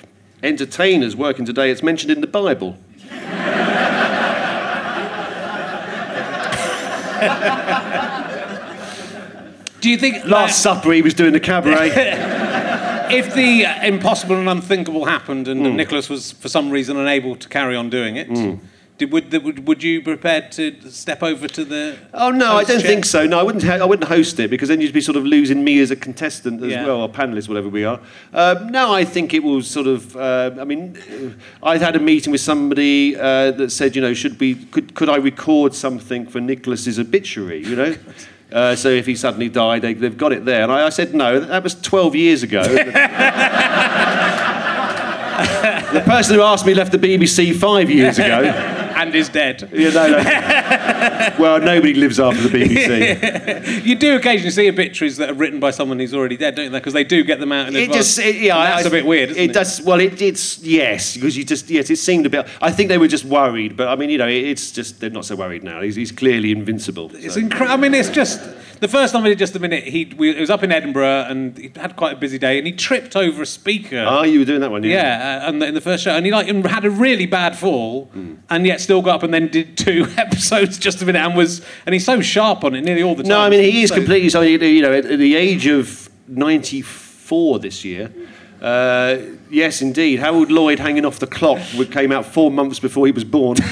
entertainers working today. It's mentioned in the Bible. [LAUGHS] Do you think Last Supper, he was doing the cabaret. [LAUGHS] if the uh, impossible and unthinkable happened and Hmm. Nicholas was for some reason unable to carry on doing it, did, would, would, would you be prepared to step over to the? Oh no, I don't chair? think so. No, I wouldn't. Ha- I wouldn't host it because then you'd be sort of losing me as a contestant as Yeah. well, or panelist, whatever we are. Um, no, I think it will sort of. Uh, I mean, uh, I had a meeting with somebody uh, that said, you know, should we could could I record something for Nicholas's obituary? You know. [LAUGHS] Uh, so if he suddenly died, they, they've got it there. And I, I said, no, that was 12 years ago. [LAUGHS] the person who asked me left the BBC five years ago. [LAUGHS] And is dead. Yeah, no, no. [LAUGHS] well, nobody lives after the BBC. [LAUGHS] You do occasionally see obituaries that are written by someone who's already dead, don't you? Because they do get them out in It advance. just, it, yeah, And that's I- a bit weird, it? it does. Well, it, it's yes, because you just yes, it seemed a bit. I think they were just worried, but I mean, you know, it, it's just they're not so worried now. He's, he's clearly invincible. It's so. incredible. I mean, it's just the first time I did just a minute. He we, it was up in Edinburgh and he had quite a busy day, and he tripped over a speaker. Ah, you were doing that one, yeah, uh, and in the first show, and he like had a really bad fall, Hmm. and yet still got up and then did two [LAUGHS] episodes just a minute, and was and he's so sharp on it nearly all the time. No, I mean he is So- completely. So you know, at at the age of ninety-four this year. Uh, yes, indeed. Harold Lloyd hanging off the clock came out four months before he was born. [LAUGHS]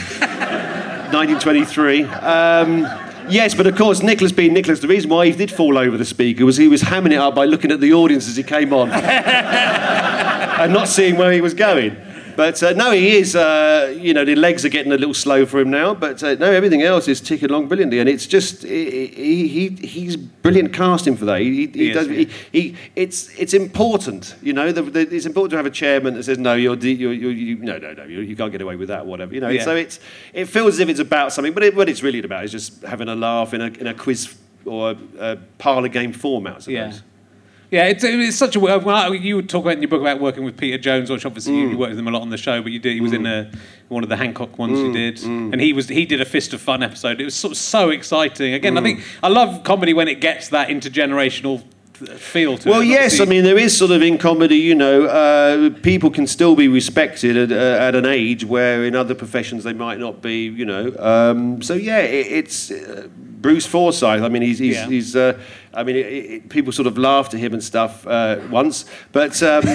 1923. Um, yes, but of course, Nicholas being Nicholas, the reason why he did fall over the speaker was he was hamming it up by looking at the audience as he came on [LAUGHS] and not seeing where he was going. But uh, no, he is. Uh, you know, the legs are getting a little slow for him now. But uh, no, everything else is ticking along brilliantly, and it's just he, he, he he's brilliant casting for that. He, he, He does. He, he, it's it's important. You know, the, the, it's important to have a chairman that says no, you're, you're, you're you no no no, you, you can't get away with that, or whatever. You know, Yeah. so it's it feels as if it's about something, but it, what it's really about is just having a laugh in a in a quiz or a, a parlor game format. I suppose. Yeah. Yeah, it's, it's such a. Well, you talk about in your book about working with Peter Jones, which obviously Mm. you worked with him a lot on the show, but you did. He was in a, one of the Hancock ones you did, and he was he did a Fist of Fun episode. It was sort of so exciting. Again, I think I love comedy when it gets that intergenerational feel to it. Well, And yes, I mean there is sort of in comedy, you know, uh, people can still be respected at, uh, at an age where in other professions they might not be, you know. Um, so yeah, it, it's uh, Bruce Forsyth. I mean, he's he's, Yeah. he's uh, I mean, it, it, people sort of laughed at him and stuff uh, once, but um, [LAUGHS] no,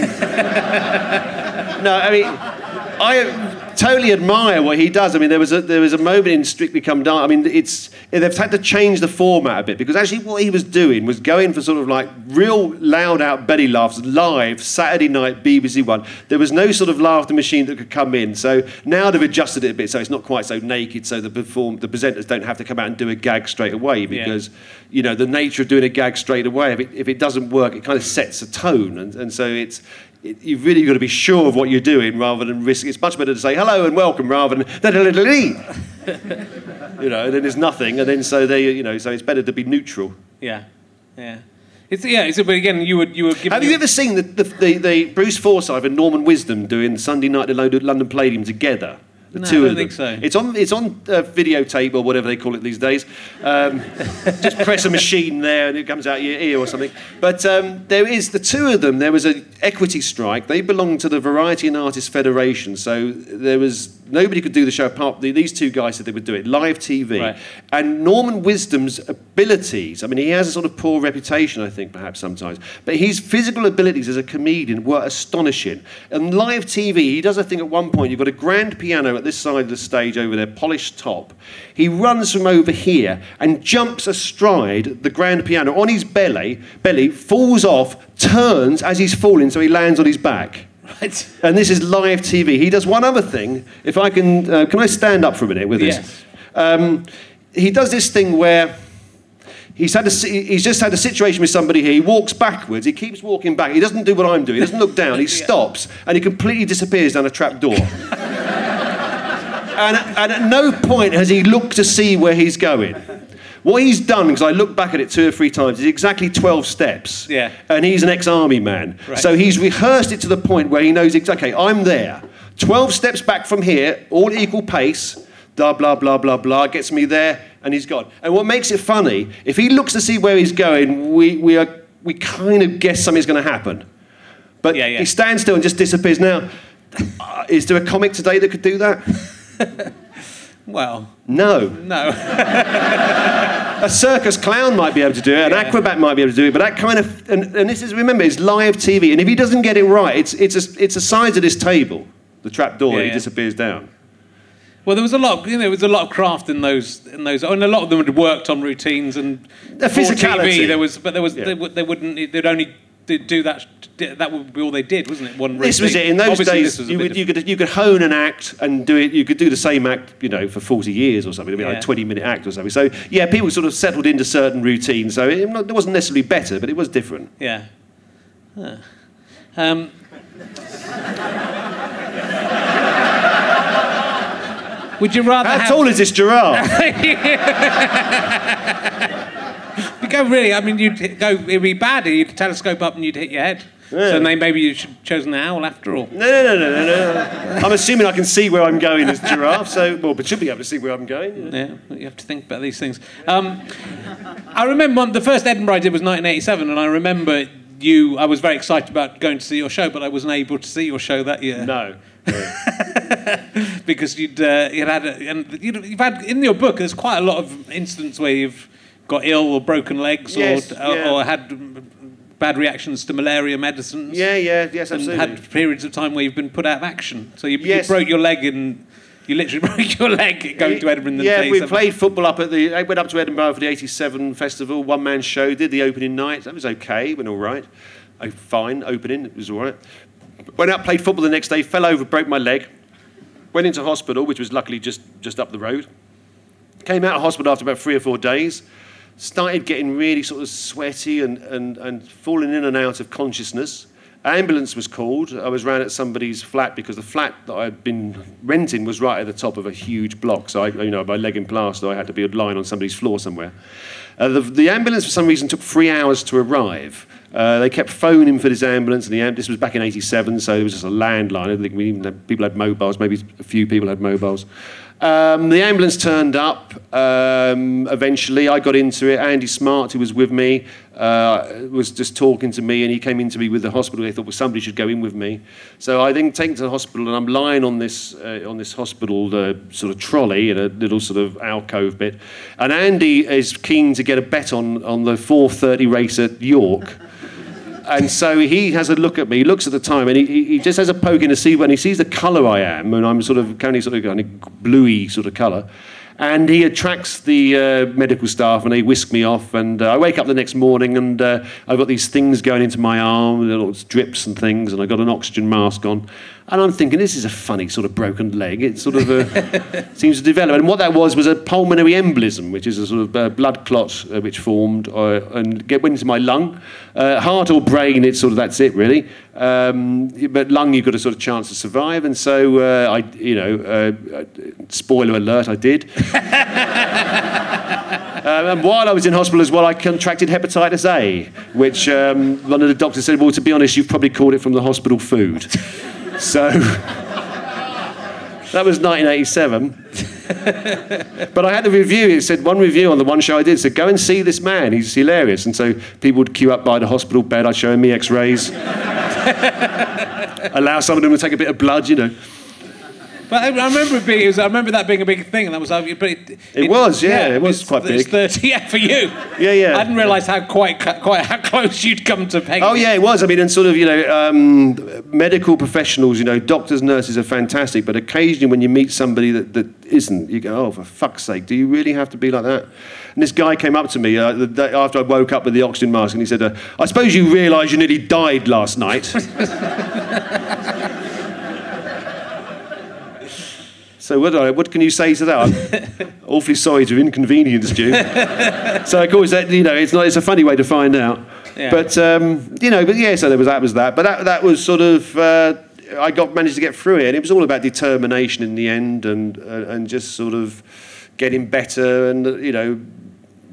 I mean, I totally admire what he does. I mean, there was a there was a moment in Strictly Come Dancing. I mean, it's they've had to change the format a bit because actually what he was doing was going for sort of like real loud out belly laughs live Saturday night BBC One. There was no sort of laughter machine that could come in. So now they've adjusted it a bit so it's not quite so naked. So the perform the presenters don't have to come out and do a gag straight away because you know the nature of doing a gag straight away if it, if it doesn't work it kind of sets a tone and, and so it's it, you've really got to be sure of what you're doing rather than risk. It's much better to say hello and welcome rather than [LAUGHS] you know. Then there's nothing, and then so they, you know, so it's better to be neutral. yeah, yeah. It's yeah. It's, but again, you would you would give. Have you ever seen the, the, the, the Bruce Forsyth and Norman Wisdom doing Sunday Night at London London Palladium together? The No, two I don't of them. think so. It's on. It's on uh, videotape or whatever they call it these days. Um, [LAUGHS] just press a machine there and it comes out your ear or something. But um, there is the two of them. There was an equity strike. They belong to the Variety and Artists Federation. So there was nobody could do the show apart. These two guys said they would do it live TV. Right. And Norman Wisdom's abilities, I mean, he has a sort of poor reputation, I think, perhaps sometimes, but his physical abilities as a comedian were astonishing. And live TV, he does a thing at one point, you've got a grand piano at this side of the stage over there, polished top. He runs from over here and jumps astride the grand piano on his belly, belly, falls off, turns as he's falling, so he lands on his back. Right. And this is live TV. He does one other thing. If I can, uh, can I stand up for a minute with this? Yes. Um, he does this thing where He's, had a, he's just had a situation with somebody here. He walks backwards. He keeps walking back. He doesn't do what I'm doing. He doesn't look down. He [LAUGHS] stops and he completely disappears down a trap door. [LAUGHS] and, and at no point has he looked to see where he's going. What he's done, because I looked back at it two or three times, is exactly 12 steps. Yeah. And he's an ex army man. Right. So he's rehearsed it to the point where he knows exactly, okay, I'm there. 12 steps back from here, all equal pace, blah, blah, blah, blah, blah, gets me there, and he's gone. And what makes it funny, if he looks to see where he's going, we, we, are, we kind of guess something's going to happen. But Yeah, yeah. he stands still and just disappears. Now, uh, is there a comic today that could do that? [LAUGHS] Well, No. no. A circus clown might be able to do it, an Yeah. acrobat might be able to do it, but that kind of, and, and this is, remember, it's live TV, and if he doesn't get it right, it's, it's, a, it's the size of this table, the trap door, Yeah, and he yeah. disappears down. Well, there was a lot. You know, there was a lot of craft in those. In those, and a lot of them had worked on routines and The physicality. TV, there was, but there was yeah. they, they wouldn't. They'd only do do that. That would be all they did, wasn't it? One. This was it. In those Obviously, days, this was a you, would, you, could, you could hone an act and do it. You could do the same act, you know, for 40 years or something. It'd be like a 20 minute act or something. So, yeah, people sort of settled into certain routines. So it, it wasn't necessarily better, but it was different. Yeah. Huh. Um, [LAUGHS] would you rather How have? tall is this giraffe? [LAUGHS] [LAUGHS] You go really. I mean, you'd go. It'd be bad. You'd telescope up and you'd hit your head. Yeah. So then maybe you should have chosen the owl after all. no, no, no, no, no, no. I'm assuming I can see where I'm going as giraffe, so, well, but should be able to see where I'm going. Yeah, you have to think about these things. Um, I remember one, the first Edinburgh I did was 1987, and I remember you. I was very excited about going to see your show, but I wasn't able to see your show that year No. [LAUGHS] because you'd uh, you'd had a, and you'd, you've had in your book. There's quite a lot of incidents where you've got ill or broken legs Yes, or, or, uh, yeah. or had bad reactions to malaria medicines. Yeah, yeah, yes, and absolutely. had periods of time where you've been put out of action. So you, Yes. you broke your leg in. You literally [LAUGHS] broke your leg going to Edinburgh in the Yeah, day we seven. played football up at the. I went up to Edinburgh for the '87 festival, one man show. Did the opening night. That was okay. Went all right. Oh, fine opening. It was all right. Went out, played football the next day. Fell over, broke my leg. Went into hospital, which was luckily just just up the road. Came out of hospital after about three or four days. Started getting really sort of sweaty and, and, and falling in and out of consciousness. Ambulance was called. I was round at somebody's flat because the flat that I'd been renting was right at the top of a huge block. So I, you know, my leg in plaster, I had to be lying on somebody's floor somewhere. Uh, the, the ambulance, for some reason, took three hours to arrive. Uh, they kept phoning for this ambulance, and the am- this was back in '87, so it was just a landline. I think we even had, people had mobiles. Maybe a few people had mobiles. Um, the ambulance turned up. Um, eventually, I got into it. Andy Smart, who was with me, uh, was just talking to me, and he came into me with the hospital. They thought, well, somebody should go in with me. So I then taken to the hospital, and I'm lying on this uh, on this hospital sort of trolley in a little sort of alcove bit. And Andy is keen to get a bet on on the 4:30 race at York. [LAUGHS] And so he has a look at me, he looks at the time, and he, he just has a poke in to see when he sees the colour I am, and I'm sort of kind of sort of kind of bluey sort of colour. And he attracts the uh, medical staff, and they whisk me off. And uh, I wake up the next morning, and uh, I've got these things going into my arm, little drips and things, and I've got an oxygen mask on. And I'm thinking, this is a funny sort of broken leg. It sort of uh, [LAUGHS] seems to develop. And what that was was a pulmonary embolism, which is a sort of uh, blood clot uh, which formed uh, and get, went into my lung. Uh, heart or brain, it's sort of that's it really. Um, but lung, you've got a sort of chance to survive. And so uh, I, you know, spoiler alert, I did. [LAUGHS] Um, and while I was in hospital as well, I contracted hepatitis A, which um, one of the doctors said, well, to be honest, you've probably caught it from the hospital food. [LAUGHS] so that was 1987. [LAUGHS] but I had a review. It said one review on the one show I did said, "Go and see this man. He's hilarious." And so people would queue up by the hospital bed. I'd show him me X-rays, allow some of them to take a bit of blood, you know. But I, I remember it being, it was, I remember that being a big thing, and that was. But it, It was, yeah, it was it's- quite it's big. Thirty, yeah, for you. Yeah, yeah. I didn't realise how quite quite how close you'd come to Peggy. Oh yeah, it was. I mean, and sort of you know, um, medical professionals, you know, doctors, nurses are fantastic, but occasionally when you meet somebody that, that isn't, you go, oh, for fuck's sake, do you really have to be like that? And this guy came up to me uh, the day after I woke up with the oxygen mask, and he said, uh, "I suppose you realise you nearly died last night." [LAUGHS] So what, I, what can you say to that? I'm [LAUGHS] awfully sorry to have inconvenienced you. [LAUGHS] so of course that you know it's not it's a funny way to find out. Yeah. But um, you know, but yeah, so there was that was that. But that that was sort of uh, I got managed to get through it, and it was all about determination in the end, and uh, and just sort of getting better, and you know,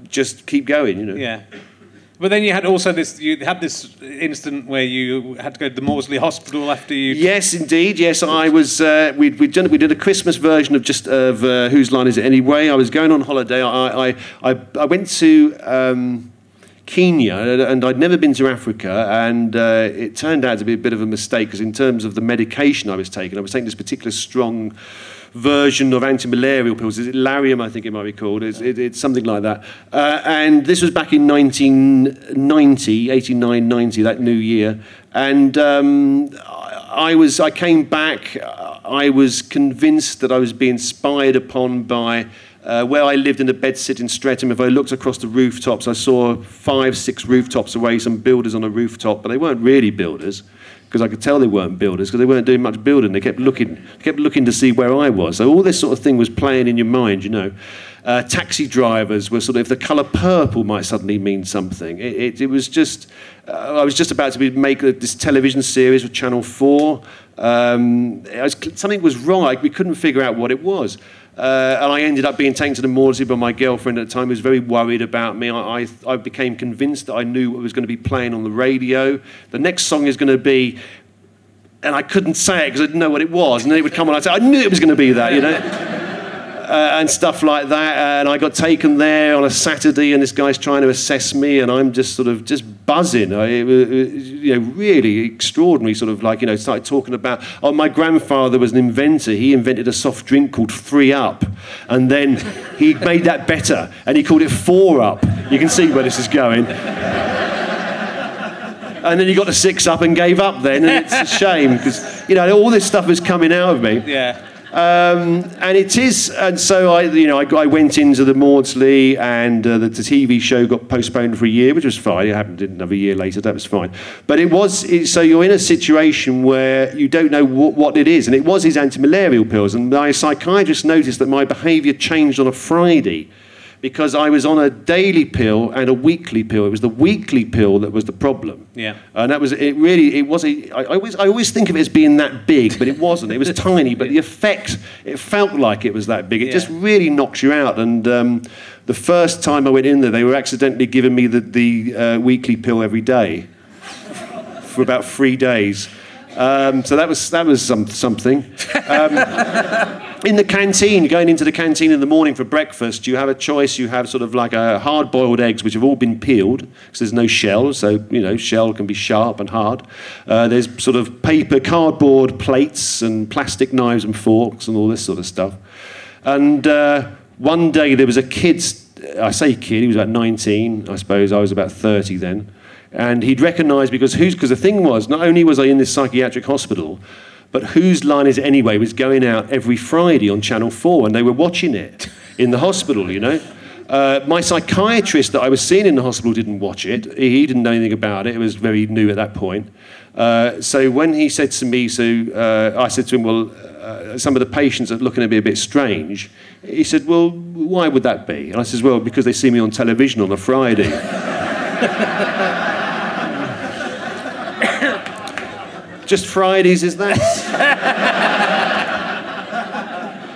just keep going. You know. Yeah. But then you had also this. You had this incident where you had to go to the Maudsley Hospital after you. Yes, indeed. Yes, I was. Uh, we'd, we'd done. We did a Christmas version of just of uh, whose line is it anyway? I was going on holiday. I I I, I went to. Um, Kenya, and I'd never been to Africa, and uh, it turned out to be a bit of a mistake because, in terms of the medication I was taking, I was taking this particular strong version of anti-malarial pills. Is it Lariam, I think it might be called? It's, it, it's something like that. Uh, and this was back in 1990, 89, 90, that new year. And um, I was, I came back. I was convinced that I was being spied upon by. Uh, where I lived in the bedsit in Streatham, if I looked across the rooftops, I saw five, six rooftops away, some builders on a rooftop, but they weren't really builders because I could tell they weren't builders because they weren't doing much building. They kept looking, kept looking to see where I was. So all this sort of thing was playing in your mind, you know. Uh, taxi drivers were sort of, if the colour purple might suddenly mean something. It, it, it was just, uh, I was just about to be, make this television series with Channel 4. Um, was, something was wrong. We couldn't figure out what it was. Uh, and I ended up being taken to the Maudsley by my girlfriend at the time, who was very worried about me. I, I, I became convinced that I knew what was going to be playing on the radio. The next song is going to be, and I couldn't say it because I didn't know what it was. And then it would come on, I'd say, I knew it was going to be that, you know uh, and stuff like that. And I got taken there on a Saturday, and this guy's trying to assess me, and I'm just sort of just buzzing. I, it was, you know, really extraordinary. Sort of like you know, started talking about. Oh, my grandfather was an inventor. He invented a soft drink called Free Up, and then he [LAUGHS] made that better, and he called it Four Up. You can see where this is going. And then he got to six up and gave up then, and it's a shame because you know all this stuff is coming out of me. Yeah. Um, and it is, and so I, you know, I, I went into the Maudsley, and uh, the, the, TV show got postponed for a year, which was fine. It happened another year later. That was fine. But it was it, so you're in a situation where you don't know what, what it is, and it was his anti-malarial pills. And my psychiatrist noticed that my behaviour changed on a Friday because I was on a daily pill and a weekly pill. It was the weekly pill that was the problem. Yeah. And that was it. Really, it was. A, I, I always, I always think of it as being that big, but it wasn't. It was [LAUGHS] tiny, but the effect, it felt like it was that big. It yeah. just really knocks you out. And um, the first time I went in there, they were accidentally giving me the, the uh, weekly pill every day [LAUGHS] for about three days. Um, so that was that was some, something. Um, in the canteen, going into the canteen in the morning for breakfast, you have a choice. You have sort of like a hard-boiled eggs, which have all been peeled because there's no shell. So you know, shell can be sharp and hard. Uh, there's sort of paper, cardboard plates and plastic knives and forks and all this sort of stuff. And uh, one day there was a kid. I say kid. He was about 19, I suppose. I was about 30 then. And he'd recognise because who's because the thing was not only was I in this psychiatric hospital, but whose line is it anyway was going out every Friday on Channel Four, and they were watching it in the hospital. You know. Uh, my psychiatrist that I was seeing in the hospital didn't watch it. He didn't know anything about it. It was very new at that point. Uh, so when he said to me, so uh, I said to him, well, uh, some of the patients are looking at me a bit strange. He said, well, why would that be? And I said, well, because they see me on television on a Friday. [LAUGHS] Just Fridays, is that?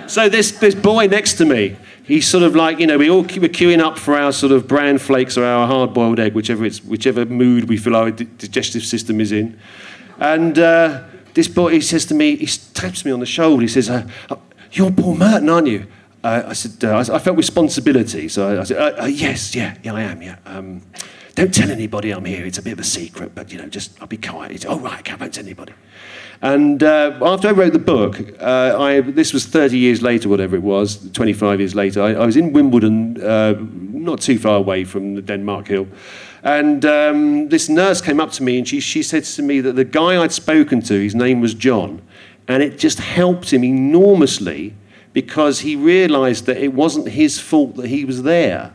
[LAUGHS] so this, this boy next to me, he's sort of like, you know, we all keep queuing up for our sort of bran flakes or our hard-boiled egg, whichever, it's, whichever mood we feel our digestive system is in. And uh, this boy, he says to me, he taps me on the shoulder, he says, uh, uh you're Paul Merton, aren't you? Uh, I said, uh, I felt responsibility. So I, I said, uh, yes, yeah, yeah, I am, yeah. Um, don't tell anybody I'm here. It's a bit of a secret, but you know, just I'll be quiet. It's, oh right, I won't tell anybody. And uh, after I wrote the book, uh, I, this was 30 years later, whatever it was, 25 years later. I, I was in Wimbledon, uh, not too far away from the Denmark Hill. And um, this nurse came up to me and she, she said to me that the guy I'd spoken to, his name was John, and it just helped him enormously because he realized that it wasn't his fault that he was there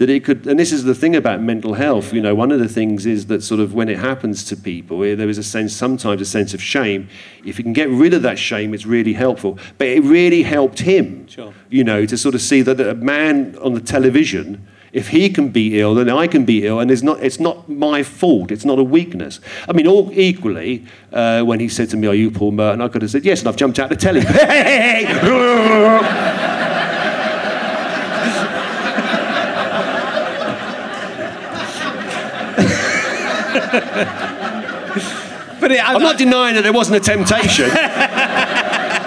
that it could. And this is the thing about mental health. You know, one of the things is that sort of when it happens to people, eh, there is a sense, sometimes a sense of shame. If you can get rid of that shame, it's really helpful. But it really helped him. Sure. You know, to sort of see that a man on the television if he can be ill, then I can be ill, and it's not, it's not my fault. It's not a weakness. I mean, all equally, uh, when he said to me, Are you Paul Merton? I could have said, Yes, and I've jumped out the telly. [LAUGHS] [LAUGHS] But it, I'm not denying that there wasn't a temptation. [LAUGHS]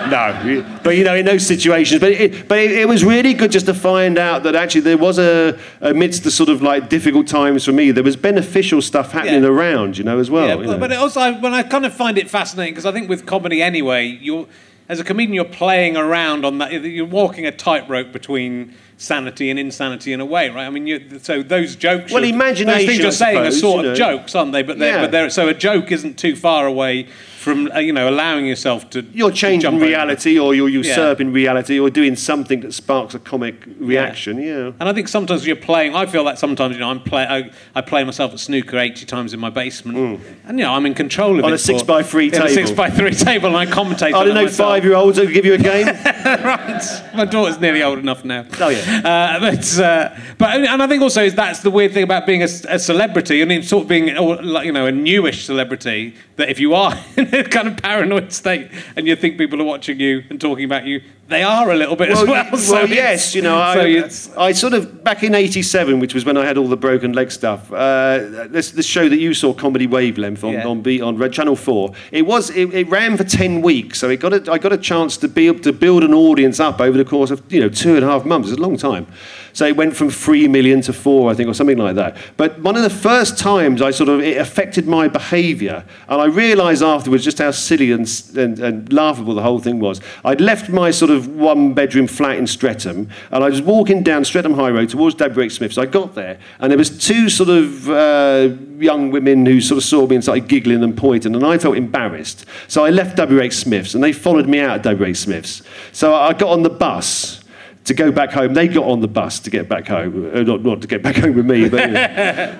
no, but you know, in those situations, but it, but it, it, was really good just to find out that actually there was a amidst the sort of like difficult times for me, there was beneficial stuff happening Yeah. around, you know, as well. Yeah, you but, know. but also, when I kind of find it fascinating, because I think with comedy anyway, you're as a comedian, you're playing around on that. You're walking a tightrope between sanity and insanity in a way, right? I mean, you, so those jokes. Well, imagination, Those things you're saying are sort you of know. jokes, aren't they? But they're, Yeah. but they're so a joke isn't too far away from uh, you know allowing yourself to. you're changing jump over. reality, or you're usurping reality, or doing something that sparks a comic reaction. Yeah. And I think sometimes you're playing. I feel that sometimes you know I'm play. I, I play myself at snooker eighty times in my basement, and you know I'm in control of it. On it a six for- by three in a table. six by three table, and I commentate. I don't know, five year olds that give you a [LAUGHS] game. Right my daughter's nearly old enough now. Oh, yeah. Uh, but uh, but and I think also is that's the weird thing about being a, a celebrity. I mean, sort of being you know a newish celebrity. That if you are [LAUGHS] [LAUGHS] kind of paranoid state and you think people are watching you and talking about you, they are a little bit as well. y- So yes, you know, I, it's, I sort of back in '87, which was when I had all the broken leg stuff. Uh, this, this show that you saw, Comedy Wavelength, on Yeah. on, B, on Red Channel Four. It was it, it ran for ten weeks, so it got a, I got a chance to be able to build an audience up over the course of you know two and a half months. It's a long time. So it went from three million to four, I think, or something like that. But one of the first times I sort of it affected my behaviour, and I realised afterwards just how silly and, and, and laughable the whole thing was. I'd left my sort of one bedroom flat in Streatham, and I was walking down Streatham High Road towards WH Smith's. I got there, and there was two sort of uh, young women who sort of saw me and started giggling and pointing, and I felt embarrassed. So I left WH Smith's, and they followed me out at WH Smith's. So I got on the bus to go back home. They got on the bus to get back home, uh, not, not to get back [LAUGHS] home with me, but.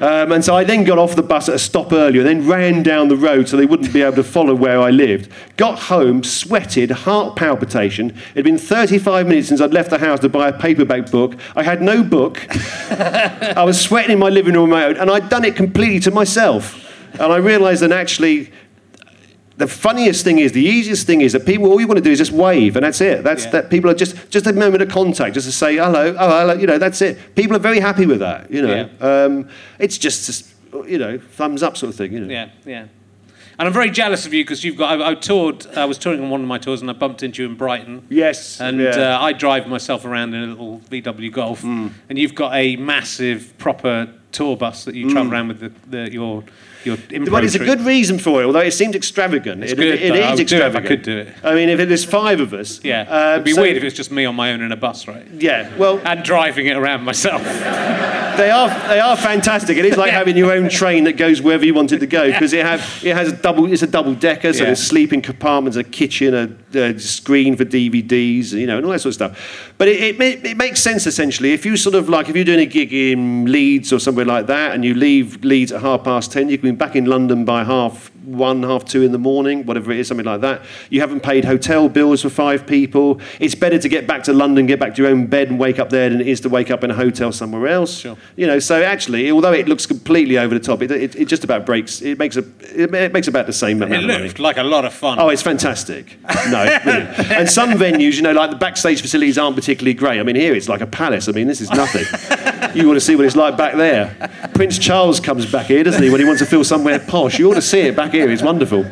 um, and so I then got off the bus at a stop earlier, then ran down the road so they wouldn't be able to follow where I lived. Got home, sweated, heart palpitation. It had been 35 minutes since I'd left the house to buy a paperback book. I had no book. [LAUGHS] I was sweating in my living room on my own, and I'd done it completely to myself. And I realised that actually, the funniest thing is, the easiest thing is that people, all you want to do is just wave, and that's it. That's Yeah. that. People are just just a moment of contact, just to say hello, oh hello. You know, that's it. People are very happy with that. You know, um, it's just, you know, thumbs up sort of thing. You know. yeah, yeah. And I'm very jealous of you because you've got. I, I toured. I was touring on one of my tours, and I bumped into you in Brighton. Yes. And yeah. Uh, I drive myself around in a little VW Golf, and you've got a massive, proper tour bus that you travel around with the, the, your your. Well, it's a good reason for it, although it seemed extravagant. it, good, it but I is it I extravagant. could do it. I mean, if it is five of us, Yeah, um, it'd be so- weird if it's just me on my own in a bus, right? Yeah, well, And driving it around myself. [LAUGHS] They are they are fantastic. It is like Yeah. having your own train that goes wherever you want it to go because it have it has a double it's a double decker, so Yeah. there's sleeping compartments, a kitchen, a, a screen for DVDs, you know, and all that sort of stuff. But it, it, it makes sense essentially if you sort of like if you're doing a gig in Leeds or somewhere like that, and you leave Leeds at half past ten, you can be back in London by half one, half two in the morning, whatever it is, something like that. You haven't paid hotel bills for five people. It's better to get back to London, get back to your own bed, and wake up there than it is to wake up in a hotel somewhere else. Sure. You know, so actually, although it looks completely over the top, it, it, it just about breaks. It makes a it, it makes about the same amount It of money. looked like a lot of fun. Oh, it's fantastic. No, and some venues, you know, like the backstage facilities aren't particularly great. I mean, here it's like a palace. I mean, this is nothing. you want to see what it's like back there. Prince Charles comes back here, doesn't he, when he wants to feel somewhere posh? You ought to see it back here. It's wonderful.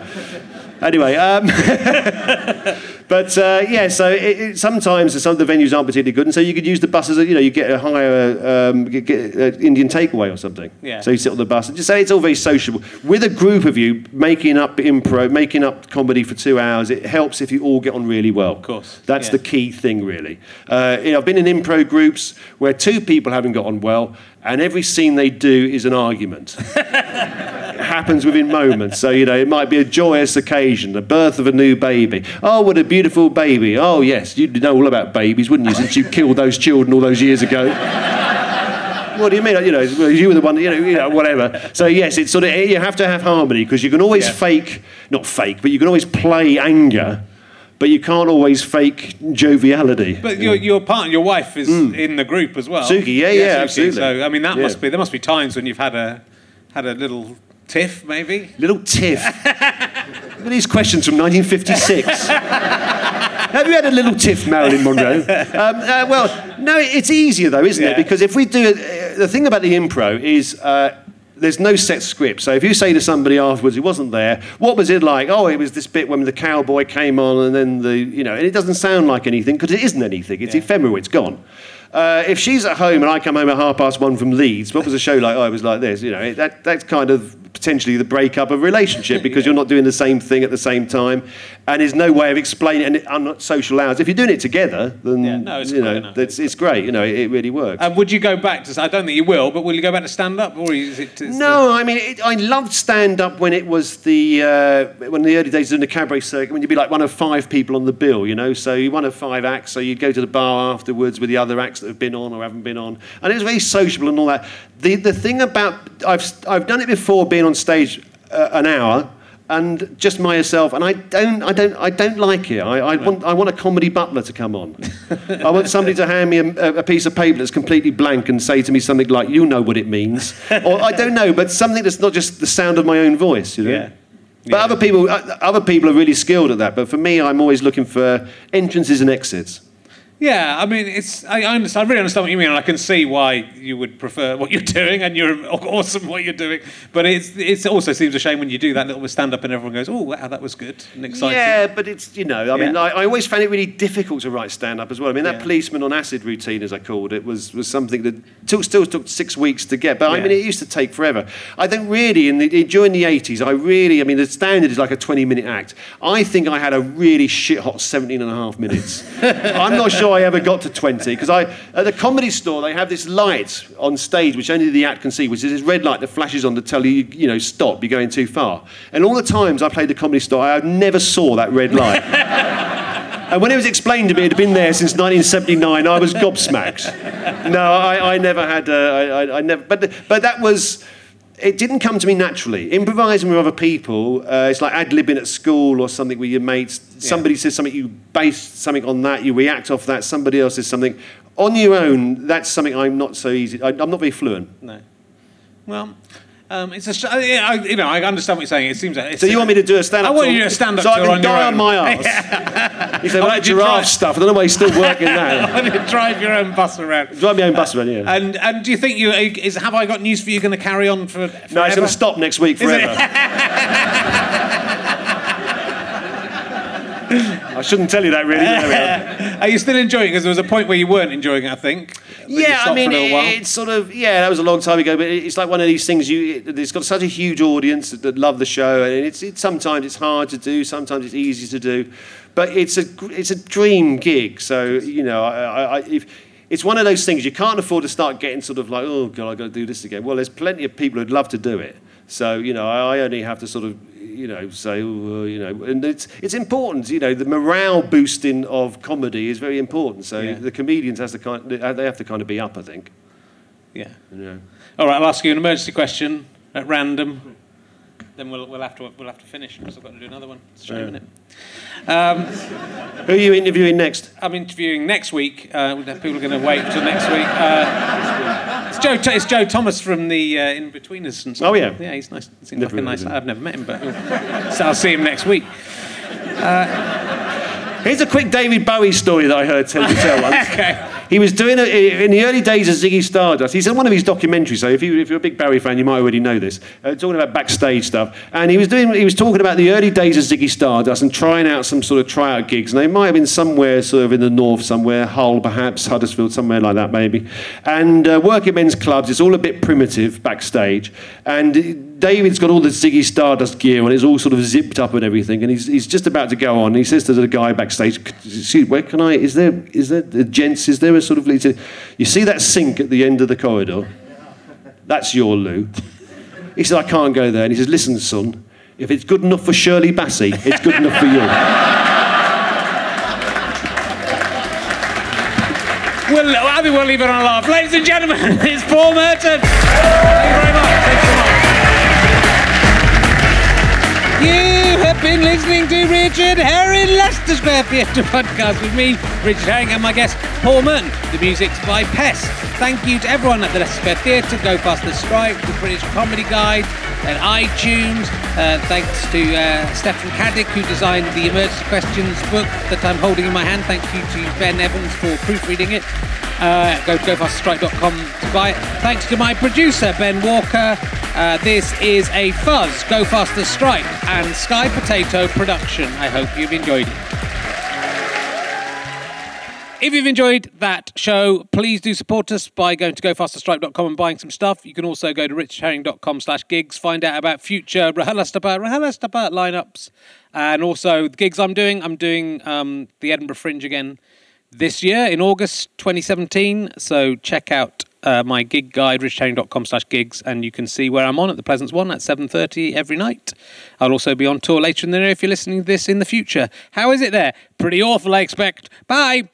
Anyway, um, [LAUGHS] but uh, yeah, so it, it, sometimes some of the venues aren't particularly good, and so you could use the bus as a, you know, you get a higher um, get, get uh, Indian takeaway or something. Yeah. So you sit on the bus and just say it's all very sociable. With a group of you making up improv, making up comedy for two hours, it helps if you all get on really well. Of course, That's yeah. the key thing, really. Uh, you know, I've been in improv groups where two people haven't got on well, and every scene they do is an argument. [LAUGHS] happens within moments. So, you know, it might be a joyous occasion, the birth of a new baby. Oh, what a beautiful baby. Oh, yes, you'd know all about babies, wouldn't you, since you killed those children all those years ago? what do you mean? You know, you were the one, you know, you know, whatever. So yes, it's sort of you have to have harmony because you can always Yeah. fake, not fake, but you can always play anger, but you can't always fake joviality. But your, your partner, your wife, is in the group as well. Mm. Suki, yeah, yeah, Suki. absolutely. So I mean, that Yeah. must be there must be times when you've had a had a little tiff, maybe. Little tiff. [LAUGHS] Look at these questions from 1956. Have you had a little tiff, Marilyn Monroe? Um, uh, well, no, it's easier though, isn't Yeah. it? Because if we do it, uh, the thing about the impro is. Uh, there's no set script. So if you say to somebody afterwards who wasn't there, what was it like? Oh, it was this bit when the cowboy came on and then the, you know, and it doesn't sound like anything because it isn't anything. It's Yeah. ephemeral, it's gone. Uh, if she's at home and I come home at half past one from Leeds, what was a show like? Oh, it was like this. You know, it, that, that's kind of potentially the breakup of a relationship [LAUGHS] because you're not doing the same thing at the same time, and there's no way of explaining. And it, I'm not social hours. If you're doing it together, then Yeah, no, it's you great know, it's, it's great. You know, it, it really works. And would you go back to? I don't think you will, but will you go back to stand up, or is it? No, I mean, it, I loved stand up when it was the uh, when the early days of the cabaret circuit, when you'd be like one of five people on the bill, you know. So you one of five acts, so you'd go to the bar afterwards with the other acts that have been on or haven't been on, and it was very sociable and all that. The the thing about I've I've done it before, being on stage uh, an hour. And just myself, and I don't, I don't, I don't like it. I, I want, I want a comedy butler to come on. I want somebody to hand me a, a piece of paper that's completely blank and say to me something like, "You know what it means," or I don't know, but something that's not just the sound of my own voice. You know. Yeah. But other people, uh, other people are really skilled at that. But for me, I'm always looking for entrances and exits. Yeah, I mean, it's. I, I understand. I really understand what you mean, and I can see why you would prefer what you're [LAUGHS] doing, and you're awesome what you're doing. But it's. It also seems a shame when you do that little stand up, and everyone goes, "Oh, wow, that was good and exciting." Yeah, but it's you know, I mean, I, I always found it really difficult to write stand up as well. I mean, that Yeah. policeman on acid routine, as I called it, was was something that took, still took six weeks to get. But I mean, it used to take forever. I think really, in the, during the eighties, I really, I mean, the standard is like a twenty minute act. I think I had a really shit hot 17 and a half minutes. [LAUGHS] I'm not sure I ever got to twenty because I at the comedy store they have this light on stage which only the act can see, which is this red light that flashes on to tell you, you know, stop, you're going too far. And all the times I played the comedy store, I never saw that red light. [LAUGHS] And when it was explained to me it had been there since 1979, I was gobsmacked. No, I, I never had, uh, I, I, I never, but, but that was, it didn't come to me naturally. Improvising with other people, uh, it's like ad-libbing at school or something with your mates. Somebody says something, you base something on that, you react off that, somebody else says something. On your own, that's something I'm not so easy, I, I'm not very fluent. No. Well, um, it's a. sh- I, you know, I understand what you're saying. It seems like. So you want me to do a stand-up I want you to do a stand up so I can on die on my [LAUGHS] arse. You say, well, that giraffe try- stuff, I don't know why he's still [LAUGHS] working that. I want to drive your own bus around. Drive my own bus around, yeah. And and do you think you is have I got news for you? Going to carry on for? No, it's going to stop next week forever. [LAUGHS] I shouldn't tell you that, really. Are. [LAUGHS] Are you still enjoying? it? Because there was a point where you weren't enjoying it. I think. Yeah, I mean, for a little while. it's sort of yeah. That was a long time ago, but it's like one of these things. You, it's got such a huge audience that, that love the show, and it's, it's sometimes it's hard to do, sometimes it's easy to do, but it's a it's a dream gig. So you know, I, I, I, if it's one of those things you can't afford to start getting sort of like, oh god, I got to do this again. Well, there's plenty of people who'd love to do it. So you know, I, I only have to sort of you know say, uh, you know, and it's it's important. You know, the morale boosting of comedy is very important. So Yeah. the comedians has to kind they have to kind of be up, I think. yeah. You know. All right. I'll ask you an emergency question at random. Then we'll, we'll have to we'll have to finish because I've got to do another one. It's a shame, Yeah. Um, Who are you interviewing next? I'm interviewing next week. Uh, people are going to wait till next week. Uh, it's Joe. It's Joe Thomas from the uh, Inbetweeners. And stuff. Oh, yeah. yeah. He's nice. Seems Never like a nice. I've never met him, but uh, so I'll see him next week. Here's a quick David Bowie story that I heard tell tell once. [LAUGHS] Okay. He was doing it in the early days of Ziggy Stardust. He's in one of his documentaries, so if, you, if you're a big Bowie fan, you might already know this. Uh, talking about backstage stuff, and he was doing, he was talking about the early days of Ziggy Stardust and trying out some sort of tryout gigs. And they might have been somewhere, sort of in the north, somewhere Hull, perhaps Huddersfield, somewhere like that, maybe. And uh, working men's clubs. It's all a bit primitive backstage, and David's got all the Ziggy Stardust gear and it's all sort of zipped up and everything. And he's, he's just about to go on. He says to the guy backstage, "Excuse, where can I? Is there is there the gents? Is there a sort of said, you see that sink at the end of the corridor? That's your loo. He said, I can't go there. And he says, listen, son, if it's good enough for Shirley Bassey, it's good enough for you. we'll, I think we'll leave it on a laugh. Ladies and gentlemen, [LAUGHS] it's Paul Merton. Thank you very much. Been listening to Richard Herring Leicester Square Theatre podcast with me, Richard Herring, and my guest, Paul Merton. The music's by Pest. Thank you to everyone at the Leicester Square Theatre, Go Faster Stripe, the British Comedy Guide, and iTunes. Uh, thanks to uh, Stefan who designed the Emergency Questions book that I'm holding in my hand. Thank you to Ben Evans for proofreading it. Uh, go to gofasterstripe.com to buy it. Thanks to my producer, Ben Walker. Uh, this is a Fuzz, Go Faster Stripe, and Sky Potato production. I hope you've enjoyed it. If you've enjoyed that show, please do support us by going to gofasterstripe.com and buying some stuff. You can also go to richherring.com slash gigs, find out about future RHLSTP, RHLSTP lineups, and also the gigs I'm doing. I'm doing um, the Edinburgh Fringe again this year in August 2017. So check out uh, my gig guide, richherring.com slash gigs, and you can see where I'm on at the Pleasance One at 7.30 every night. I'll also be on tour later in the year if you're listening to this in the future. How is it there? Pretty awful, I expect. Bye!